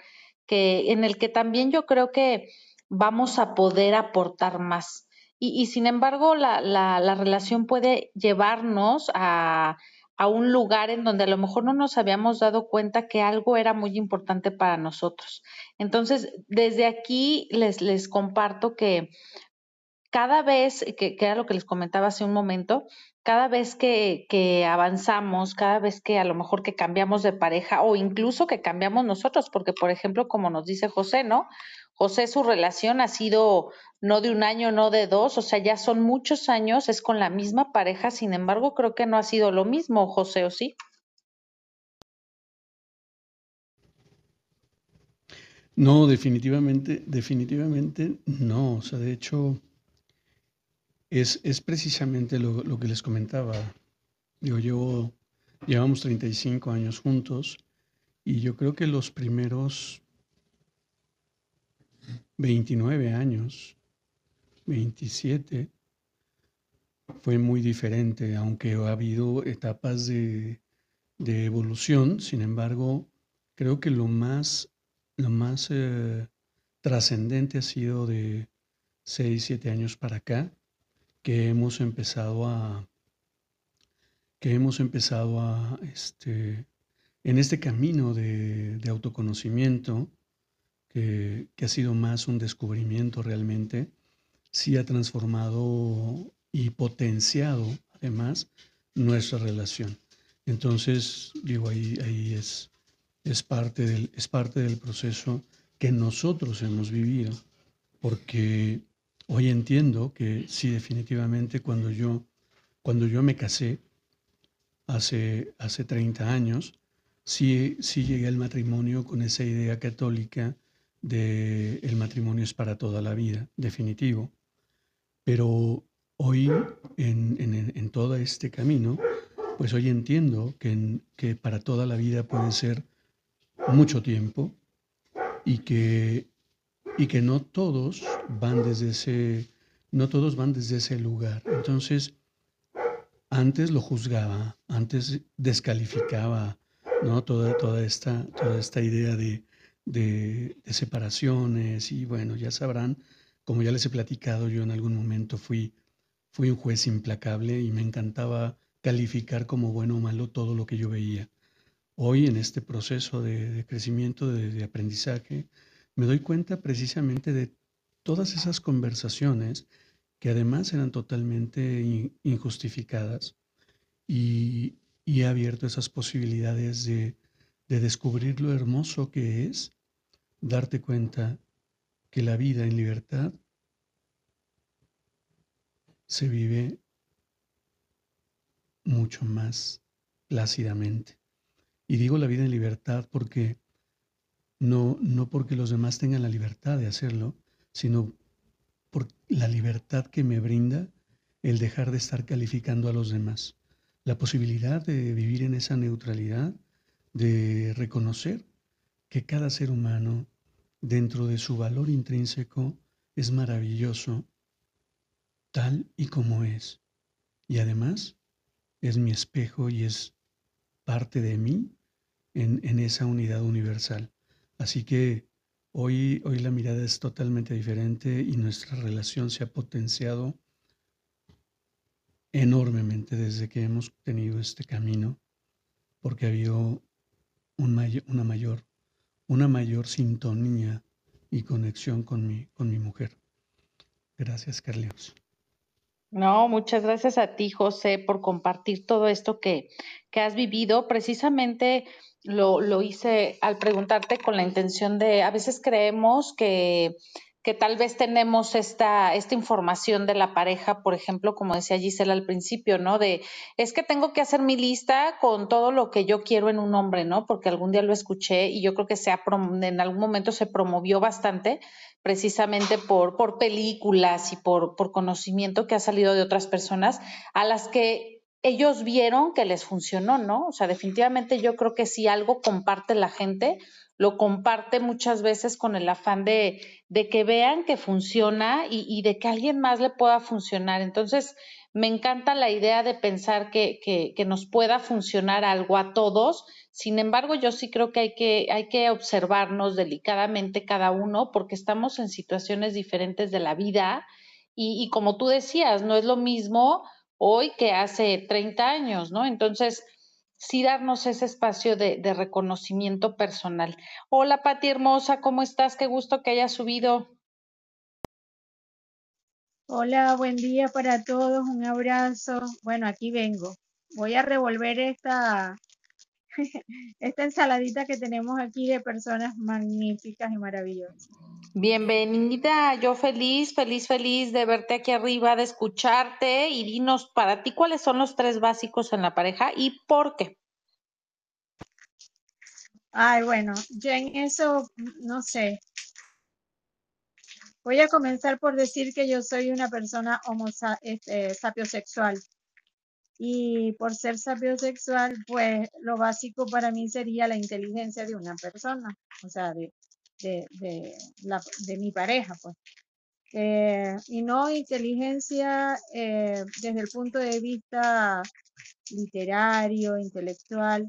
que, en el que también yo creo que vamos a poder aportar más. Y, sin embargo, la, la, relación puede llevarnos a, a un lugar en donde a lo mejor no nos habíamos dado cuenta que algo era muy importante para nosotros. Entonces, desde aquí les, les comparto que cada vez, que, que, era lo que les comentaba hace un momento, cada vez que, que, avanzamos, cada vez que a lo mejor que cambiamos de pareja o incluso que cambiamos nosotros, porque por ejemplo, como nos dice José, ¿no? José, su relación ha sido no de un año, no de dos, o sea, ya son muchos años, es con la misma pareja, sin embargo, creo que no ha sido lo mismo, José, ¿o sí? No, definitivamente, definitivamente no. O sea, de hecho, es, es precisamente lo, lo, que les comentaba. Digo, llevo, llevamos 35 años juntos y yo creo que los primeros 29 años, 27, fue muy diferente, aunque ha habido etapas de, evolución, sin embargo, creo que lo más, lo más eh, trascendente ha sido de 6, 7 años para acá, que hemos empezado a, que hemos empezado a, este, en este camino de, de autoconocimiento, que, ha sido más un descubrimiento realmente, sí ha transformado y potenciado además nuestra relación. Entonces, digo, ahí, ahí es, es, parte del, es parte del proceso que nosotros hemos vivido, porque hoy entiendo que sí, definitivamente cuando yo, cuando yo me casé hace, hace 30 años, sí, sí llegué al matrimonio con esa idea católica de el matrimonio es para toda la vida, definitivo. Pero hoy, en, en, todo este camino, pues hoy entiendo que, que para toda la vida puede ser mucho tiempo y que, y que no todos van desde ese, no todos van desde ese lugar. Entonces, antes lo juzgaba, antes descalificaba ¿no? toda, toda, esta, toda esta idea de, de, separaciones y bueno, ya sabrán, como ya les he platicado, yo en algún momento fui, fui un juez implacable y me encantaba calificar como bueno o malo todo lo que yo veía. Hoy en este proceso de, crecimiento, de, aprendizaje, me doy cuenta precisamente de todas esas conversaciones que además eran totalmente injustificadas y, y he abierto esas posibilidades de, de descubrir lo hermoso que es darte cuenta que la vida en libertad se vive mucho más plácidamente. Y digo la vida en libertad porque no, no porque los demás tengan la libertad de hacerlo, sino por la libertad que me brinda el dejar de estar calificando a los demás. La posibilidad de vivir en esa neutralidad, de reconocer que cada ser humano, dentro de su valor intrínseco, es maravilloso tal y como es. Y además es mi espejo y es parte de mí en, en esa unidad universal. Así que hoy, hoy la mirada es totalmente diferente y nuestra relación se ha potenciado enormemente desde que hemos tenido este camino, porque ha habido un una, mayor, una mayor sintonía y conexión con mi, con mi mujer. Gracias, Carlos. No, muchas gracias a ti, José, por compartir todo esto que, que has vivido. Precisamente lo, lo hice al preguntarte con la intención de, a veces creemos que, que tal vez tenemos esta, esta información de la pareja, por ejemplo, como decía Gisela al principio, ¿no? De, es que tengo que hacer mi lista con todo lo que yo quiero en un hombre, ¿no? Porque algún día lo escuché y yo creo que se ha, en algún momento se promovió bastante precisamente por, por películas y por, por conocimiento que ha salido de otras personas a las que ellos vieron que les funcionó, ¿no? O sea, definitivamente yo creo que si algo comparte la gente, lo comparte muchas veces con el afán de, de que vean que funciona y, de que alguien más le pueda funcionar. Entonces, me encanta la idea de pensar que, que, nos pueda funcionar algo a todos. Sin embargo, yo sí creo que hay, que hay que observarnos delicadamente cada uno porque estamos en situaciones diferentes de la vida y, y como tú decías, no es lo mismo hoy que hace 30 años, ¿no? Entonces, sí darnos ese espacio de, reconocimiento personal. Hola, Pati hermosa, ¿cómo estás? Qué gusto que hayas subido. Hola, buen día para todos, un abrazo. Bueno, aquí vengo. Voy a revolver esta, esta ensaladita que tenemos aquí de personas magníficas y maravillosas. Bienvenida, yo feliz, feliz, feliz de verte aquí arriba, de escucharte y dinos para ti cuáles son los tres básicos en la pareja y por qué. Ay, bueno, yo en eso no sé. Voy a comenzar por decir que yo soy una persona homo este, sapiosexual. Y por ser sapiosexual, pues lo básico para mí sería la inteligencia de una persona, o sea, de, de, de, la, de mi pareja, pues. Eh, y no inteligencia eh, desde el punto de vista literario, intelectual,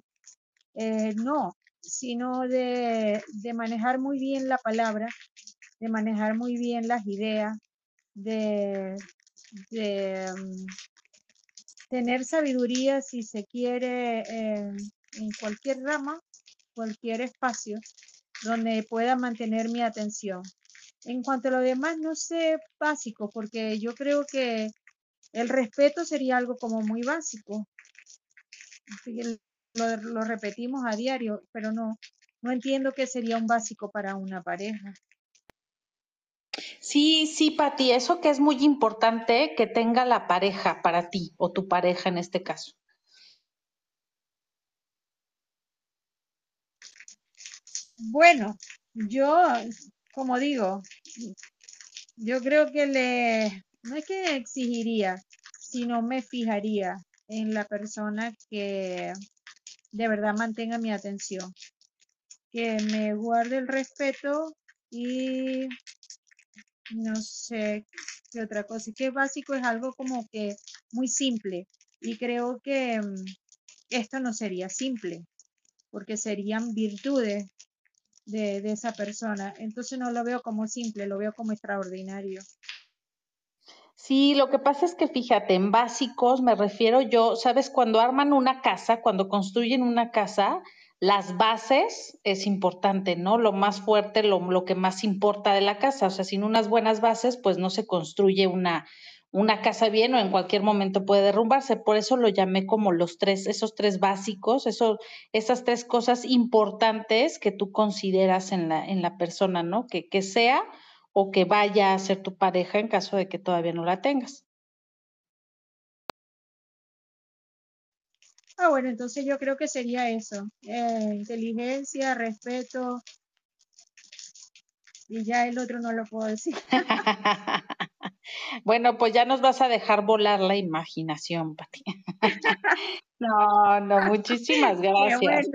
eh, no, sino de, de, manejar muy bien la palabra, de manejar muy bien las ideas, de, de um, tener sabiduría si se quiere en cualquier rama, cualquier espacio, donde pueda mantener mi atención. En cuanto a lo demás, no sé básico, porque yo creo que el respeto sería algo como muy básico. Lo, lo repetimos a diario, pero no, no entiendo qué sería un básico para una pareja. Sí, sí, Pati, eso que es muy importante que tenga la pareja para ti o tu pareja en este caso. Bueno, yo, como digo, yo creo que le, no es que exigiría, sino me fijaría en la persona que de verdad mantenga mi atención, que me guarde el respeto y no sé qué otra cosa. básico es algo como que muy simple y creo que mm, esto no sería simple porque serían virtudes de, de, esa persona. Entonces no lo veo como simple, lo veo como extraordinario. Sí, lo que pasa es que fíjate, en básicos me refiero yo, sabes, cuando arman una casa, cuando construyen una casa, las bases es importante, ¿no? Lo más fuerte, lo, lo, que más importa de la casa. O sea, sin unas buenas bases, pues no se construye una, una casa bien o en cualquier momento puede derrumbarse. Por eso lo llamé como los tres, esos tres básicos, esas tres cosas importantes que tú consideras en la, en la persona, ¿no? Que, que sea o que vaya a ser tu pareja en caso de que todavía no la tengas. Ah, bueno, entonces yo creo que sería eso. Eh, inteligencia, respeto. Y ya el otro no lo puedo decir. bueno, pues ya nos vas a dejar volar la imaginación, Pati. no, no, muchísimas gracias.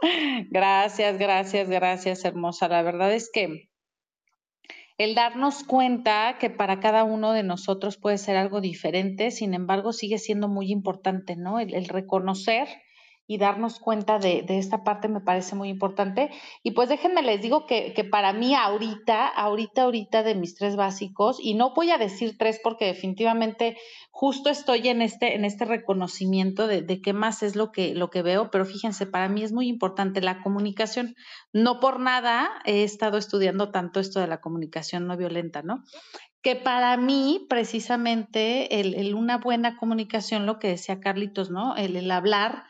gracias, gracias, gracias, hermosa. La verdad es que el darnos cuenta que para cada uno de nosotros puede ser algo diferente, sin embargo, sigue siendo muy importante, ¿no? El, reconocer y darnos cuenta de, esta parte me parece muy importante. Y pues déjenme les digo que, que, para mí ahorita, ahorita, ahorita de mis tres básicos, y no voy a decir tres porque definitivamente justo estoy en este, en este reconocimiento de, de, qué más es lo que, lo que veo, pero fíjense, para mí es muy importante la comunicación. No por nada he estado estudiando tanto esto de la comunicación no violenta, ¿no? Que para mí, precisamente, el, una buena comunicación, lo que decía Carlitos, ¿no? El, el hablar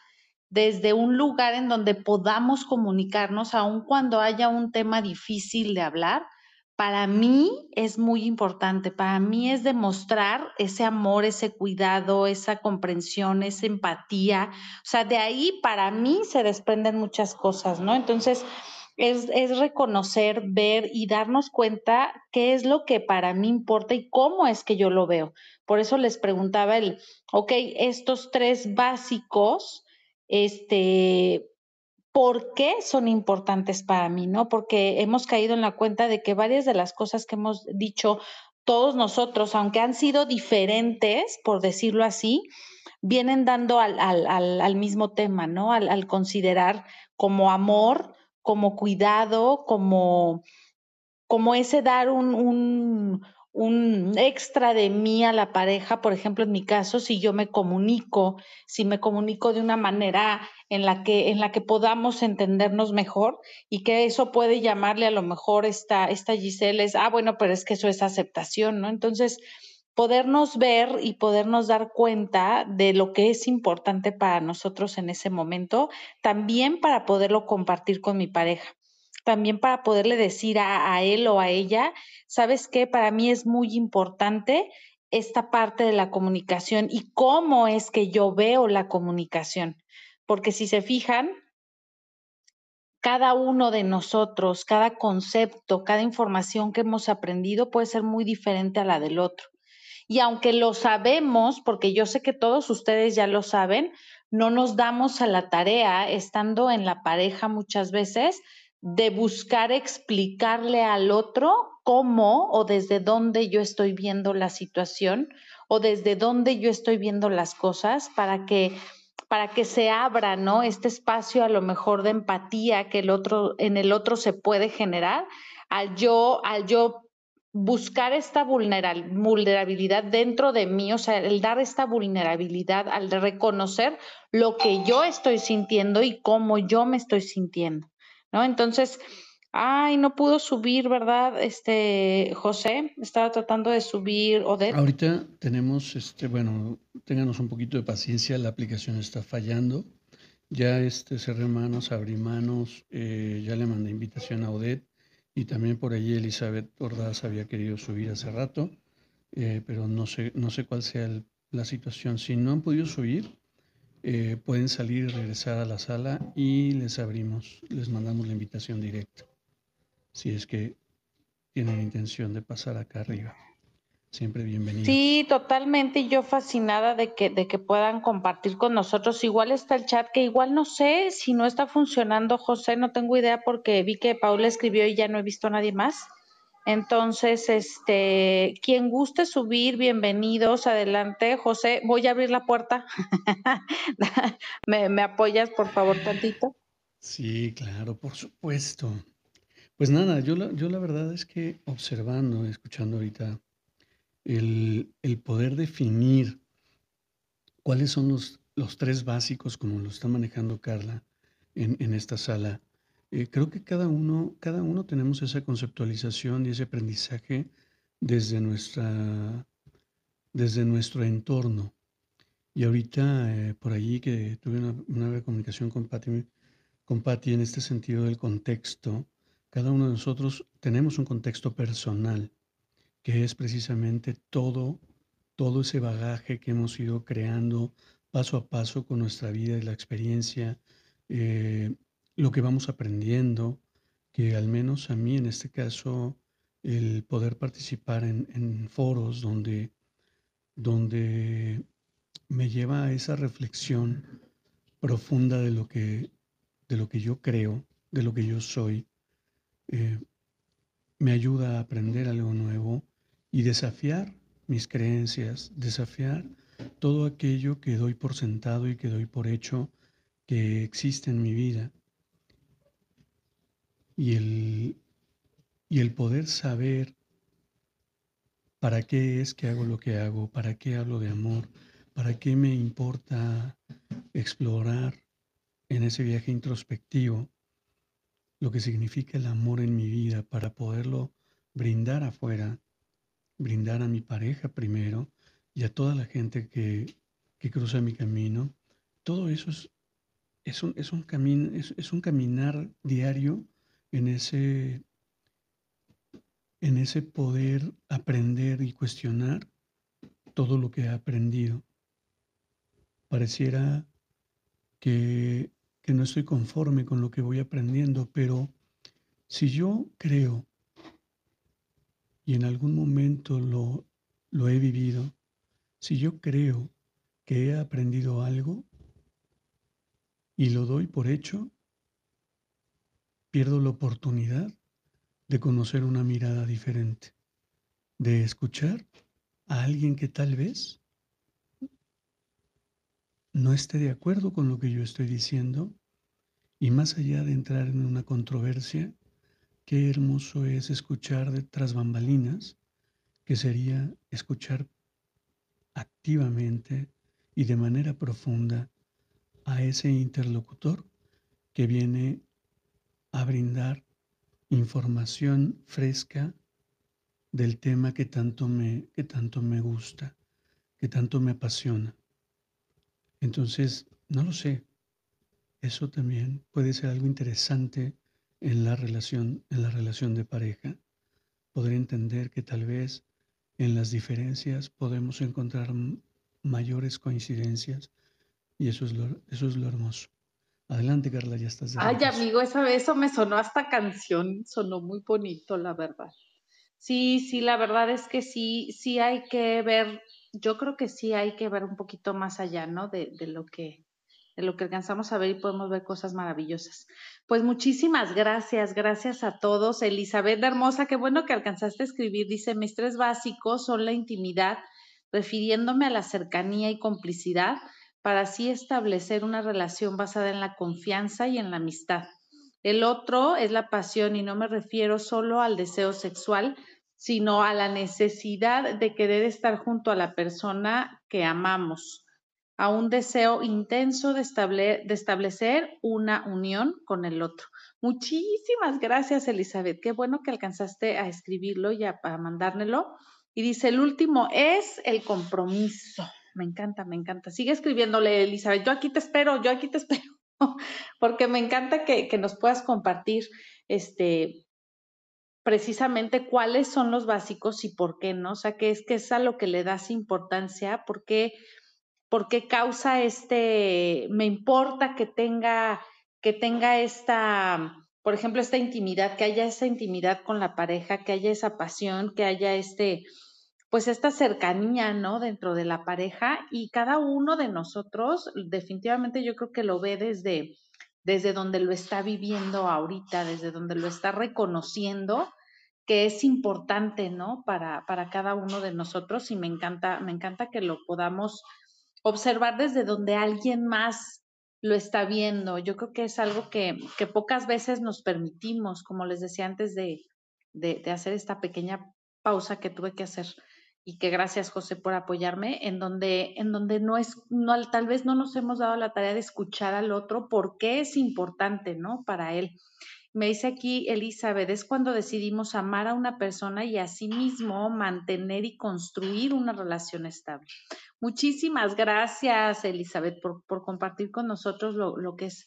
desde un lugar en donde podamos comunicarnos, aun cuando haya un tema difícil de hablar, para mí es muy importante, para mí es demostrar ese amor, ese cuidado, esa comprensión, esa empatía. O sea, de ahí para mí se desprenden muchas cosas, ¿no? Entonces, es, reconocer, ver y darnos cuenta qué es lo que para mí importa y cómo es que yo lo veo. Por eso les preguntaba el, ok, estos tres básicos, este, por qué son importantes para mí, ¿no? Porque hemos caído en la cuenta de que varias de las cosas que hemos dicho todos nosotros, aunque han sido diferentes, por decirlo así, vienen dando al, al, al, mismo tema, ¿no? Al, considerar como amor, como cuidado, como, como ese dar un, un, un extra de mí a la pareja, por ejemplo, en mi caso, si yo me comunico, si me comunico de una manera en la que, en la que podamos entendernos mejor y que eso puede llamarle a lo mejor esta, esta Giselle es, ah, bueno, pero es que eso es aceptación, ¿no? Entonces, podernos ver y podernos dar cuenta de lo que es importante para nosotros en ese momento, también para poderlo compartir con mi pareja también para poderle decir a, él o a ella, sabes qué, para mí es muy importante esta parte de la comunicación y cómo es que yo veo la comunicación. Porque si se fijan, cada uno de nosotros, cada concepto, cada información que hemos aprendido puede ser muy diferente a la del otro. Y aunque lo sabemos, porque yo sé que todos ustedes ya lo saben, no nos damos a la tarea, estando en la pareja muchas veces, de buscar explicarle al otro cómo o desde dónde yo estoy viendo la situación o desde dónde yo estoy viendo las cosas para que para que se abra, ¿no? Este espacio a lo mejor de empatía que el otro en el otro se puede generar al yo al yo buscar esta vulnerabilidad dentro de mí, o sea, el dar esta vulnerabilidad, al reconocer lo que yo estoy sintiendo y cómo yo me estoy sintiendo. ¿No? Entonces, ay, no pudo subir, ¿verdad? Este, José, estaba tratando de subir Odette. Ahorita tenemos, este, bueno, ténganos un poquito de paciencia, la aplicación está fallando. Ya este, cerré manos, abrí manos, eh, ya le mandé invitación a Odette y también por ahí Elizabeth Ordaz había querido subir hace rato, eh, pero no sé, no sé cuál sea la situación. Si no han podido subir, eh, pueden salir y regresar a la sala y les abrimos, les mandamos la invitación directa, si es que tienen intención de pasar acá arriba. Siempre bienvenidos. Sí, totalmente. Yo fascinada de que, de que puedan compartir con nosotros. Igual está el chat, que igual no sé si no está funcionando, José, no tengo idea porque vi que Paula escribió y ya no he visto a nadie más. Entonces, este, quien guste subir, bienvenidos, adelante. José, voy a abrir la puerta. ¿Me, apoyas, por favor, tantito? Sí, claro, por supuesto. Pues nada, yo la, yo la verdad es que observando, escuchando ahorita, el, poder definir cuáles son los, los, tres básicos, como lo está manejando Carla en, en esta sala, eh, creo que cada uno, cada uno tenemos esa conceptualización y ese aprendizaje desde, nuestra, desde nuestro entorno. Y ahorita, eh, por allí que tuve una, comunicación con Patti, en este sentido del contexto, cada uno de nosotros tenemos un contexto personal, que es precisamente todo, todo ese bagaje que hemos ido creando, paso a paso con nuestra vida y la experiencia, eh, lo que vamos aprendiendo, que al menos a mí en este caso, el poder participar en, foros donde, donde me lleva a esa reflexión profunda de lo que, de lo que yo creo, de lo que yo soy, eh, me ayuda a aprender algo nuevo y desafiar mis creencias, desafiar todo aquello que doy por sentado y que doy por hecho que existe en mi vida. Y el, y el poder saber para qué es que hago lo que hago, para qué hablo de amor, para qué me importa explorar en ese viaje introspectivo lo que significa el amor en mi vida para poderlo brindar afuera, brindar a mi pareja primero y a toda la gente que, cruza mi camino. Todo eso es, es, un, es, un, camino, es, un caminar diario en ese, en ese poder aprender y cuestionar todo lo que he aprendido. Pareciera que, que no estoy conforme con lo que voy aprendiendo, pero si yo creo y en algún momento lo, lo he vivido, si yo creo que he aprendido algo y lo doy por hecho, pierdo la oportunidad de conocer una mirada diferente, de escuchar a alguien que tal vez no esté de acuerdo con lo que yo estoy diciendo y más allá de entrar en una controversia, qué hermoso es escuchar de tras bambalinas, que sería escuchar activamente y de manera profunda a ese interlocutor que viene a brindar información fresca del tema que tanto me, que tanto me gusta, que tanto me apasiona. Entonces, no lo sé, eso también puede ser algo interesante en la relación, en la relación de pareja. Poder entender que tal vez en las diferencias podemos encontrar mayores coincidencias y eso es lo, eso es lo hermoso. Adelante, Carla, ya estás. Ay, amigo, esa, eso me sonó hasta canción, sonó muy bonito, la verdad. Sí, sí, la verdad es que sí, sí hay que ver, yo creo que sí hay que ver un poquito más allá, ¿no? De, de lo que, de lo que alcanzamos a ver y podemos ver cosas maravillosas. Pues muchísimas gracias, gracias a todos. Elizabeth Hermosa, qué bueno que alcanzaste a escribir. Dice, mis tres básicos son la intimidad, refiriéndome a la cercanía y complicidad, para así establecer una relación basada en la confianza y en la amistad. El otro es la pasión y no me refiero solo al deseo sexual, sino a la necesidad de querer estar junto a la persona que amamos a un deseo intenso de, establecer una unión con el otro. Muchísimas gracias, Elizabeth. Qué bueno que alcanzaste a escribirlo y a, mandármelo. Y dice, el último es el compromiso. Me encanta, me encanta. Sigue escribiéndole, Elizabeth. Yo aquí te espero, yo aquí te espero, porque me encanta que, que nos puedas compartir este, precisamente cuáles son los básicos y por qué no. O sea, que es que es a lo que le das importancia, porque por qué causa este, me importa que tenga, que tenga esta, por ejemplo, esta intimidad, que haya esa intimidad con la pareja, que haya esa pasión, que haya este, pues esta cercanía, ¿no? Dentro de la pareja y cada uno de nosotros definitivamente yo creo que lo ve desde, desde donde lo está viviendo ahorita, desde donde lo está reconociendo que es importante, ¿no? Para, para cada uno de nosotros y me encanta, me encanta que lo podamos observar desde donde alguien más lo está viendo. Yo creo que es algo que, pocas veces nos permitimos, como les decía antes de, de, hacer esta pequeña pausa que tuve que hacer y que gracias José por apoyarme, en donde, en donde no es, no, tal vez no nos hemos dado la tarea de escuchar al otro porque es importante, ¿no? Para él. Me dice aquí Elizabeth, es cuando decidimos amar a una persona y asimismo mantener y construir una relación estable. Muchísimas gracias, Elizabeth, por, compartir con nosotros lo, lo, que es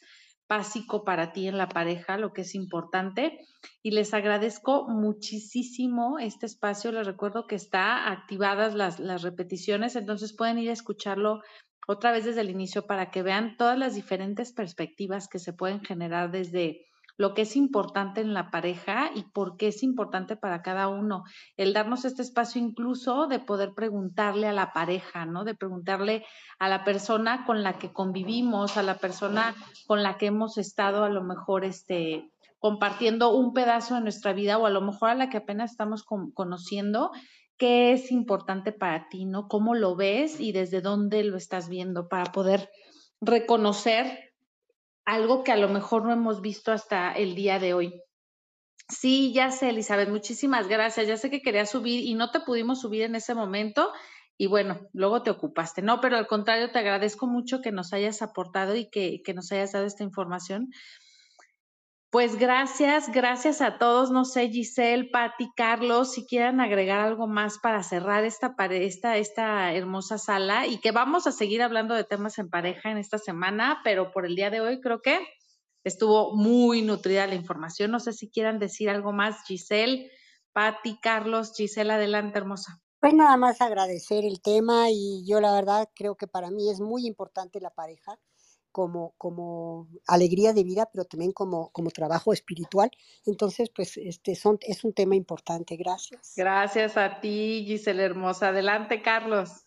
básico para ti en la pareja, lo que es importante. Y les agradezco muchísimo este espacio. Les recuerdo que está activadas las, las repeticiones, entonces pueden ir a escucharlo otra vez desde el inicio para que vean todas las diferentes perspectivas que se pueden generar desde lo que es importante en la pareja y por qué es importante para cada uno. El darnos este espacio incluso de poder preguntarle a la pareja, ¿no? De preguntarle a la persona con la que convivimos, a la persona con la que hemos estado a lo mejor este compartiendo un pedazo de nuestra vida o a lo mejor a la que apenas estamos conociendo, qué es importante para ti, ¿no? ¿Cómo lo ves y desde dónde lo estás viendo para poder reconocer algo que a lo mejor no hemos visto hasta el día de hoy. Sí, ya sé, Elizabeth, muchísimas gracias. Ya sé que quería subir y no te pudimos subir en ese momento y bueno, luego te ocupaste. No, pero al contrario, te agradezco mucho que nos hayas aportado y que, que nos hayas dado esta información pues gracias, gracias a todos. No sé, Giselle, Patti, Carlos, si quieran agregar algo más para cerrar esta, esta, esta hermosa sala y que vamos a seguir hablando de temas en pareja en esta semana, pero por el día de hoy creo que estuvo muy nutrida la información. No sé si quieran decir algo más, Giselle, Patti, Carlos, Giselle, adelante, hermosa. Pues nada más agradecer el tema y yo la verdad creo que para mí es muy importante la pareja como, como alegría de vida, pero también como, como trabajo espiritual. Entonces, pues este son, es un tema importante. Gracias. Gracias a ti, Gisela Hermosa. Adelante, Carlos.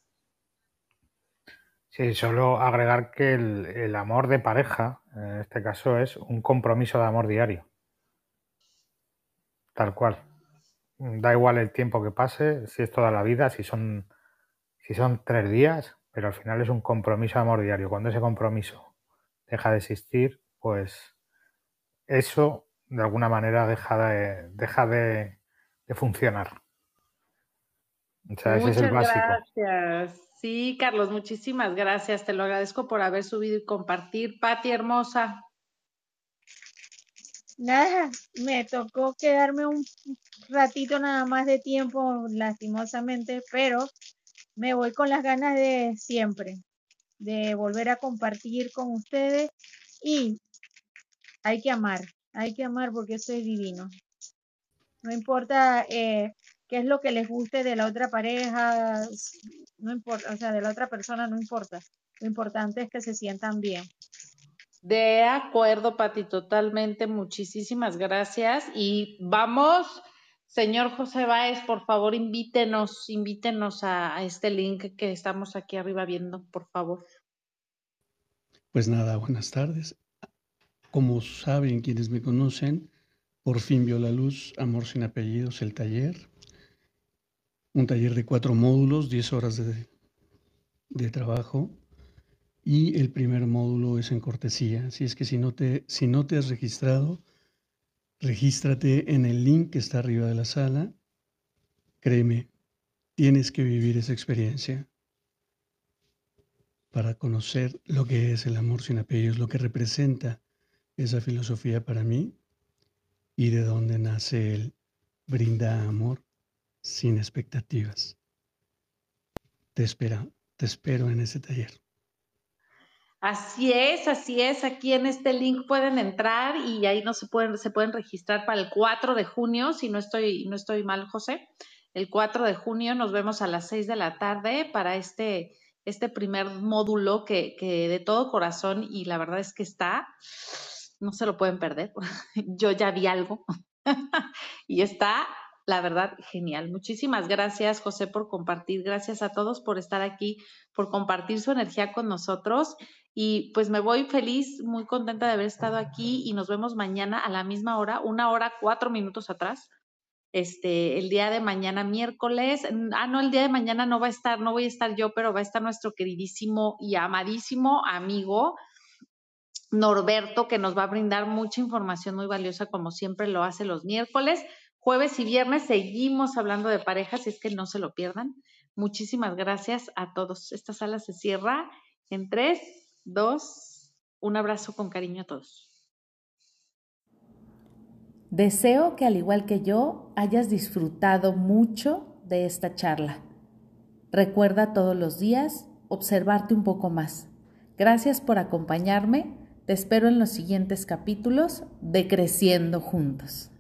Sí, solo agregar que el, el amor de pareja, en este caso, es un compromiso de amor diario. Tal cual. Da igual el tiempo que pase, si es toda la vida, si son, si son tres días, pero al final es un compromiso de amor diario. Cuando ese compromiso deja de existir, pues eso de alguna manera deja de, deja de, funcionar. Muchas gracias. Sí, Carlos, muchísimas gracias. Te lo agradezco por haber subido y compartir. Pati, hermosa. Nada, me tocó quedarme un ratito nada más de tiempo, lastimosamente, pero me voy con las ganas de siempre de volver a compartir con ustedes y hay que amar, hay que amar porque eso es divino. No importa eh, qué es lo que les guste de la otra pareja, no importa, o sea, de la otra persona no importa. Lo importante es que se sientan bien. De acuerdo, Pati, totalmente. Muchísimas gracias. Y vamos, señor José Báez, por favor, invítenos, invítenos a este link que estamos aquí arriba viendo, por favor. Pues nada, buenas tardes. Como saben quienes me conocen, por fin vio la luz Amor sin apellidos, el taller. Un taller de cuatro módulos, diez horas de, de, trabajo. Y el primer módulo es en cortesía. Así es que si no, te, si no te has registrado, regístrate en el link que está arriba de la sala. Créeme, tienes que vivir esa experiencia para conocer lo que es el amor sin apellidos, lo que representa esa filosofía para mí y de dónde nace el brinda amor sin expectativas. Te espero, te espero en ese taller. Así es, así es. Aquí en este link pueden entrar y ahí no se pueden, se pueden registrar para el 4 de junio, si no estoy, no estoy mal, José. El 4 de junio nos vemos a las 6 de la tarde para este este primer módulo que, que de todo corazón y la verdad es que está, no se lo pueden perder. Yo ya vi algo y está, la verdad, genial. Muchísimas gracias, José, por compartir. Gracias a todos por estar aquí, por compartir su energía con nosotros. Y pues me voy feliz, muy contenta de haber estado aquí y nos vemos mañana a la misma hora, una hora, cuatro minutos atrás este, el día de mañana miércoles. Ah, no, el día de mañana no va a estar, no voy a estar yo, pero va a estar nuestro queridísimo y amadísimo amigo Norberto, que nos va a brindar mucha información muy valiosa, como siempre lo hace los miércoles. Jueves y viernes seguimos hablando de parejas, es que no se lo pierdan. Muchísimas gracias a todos. Esta sala se cierra en tres, dos, un abrazo con cariño a todos. Deseo que al igual que yo hayas disfrutado mucho de esta charla. Recuerda todos los días observarte un poco más. Gracias por acompañarme. Te espero en los siguientes capítulos de Creciendo Juntos.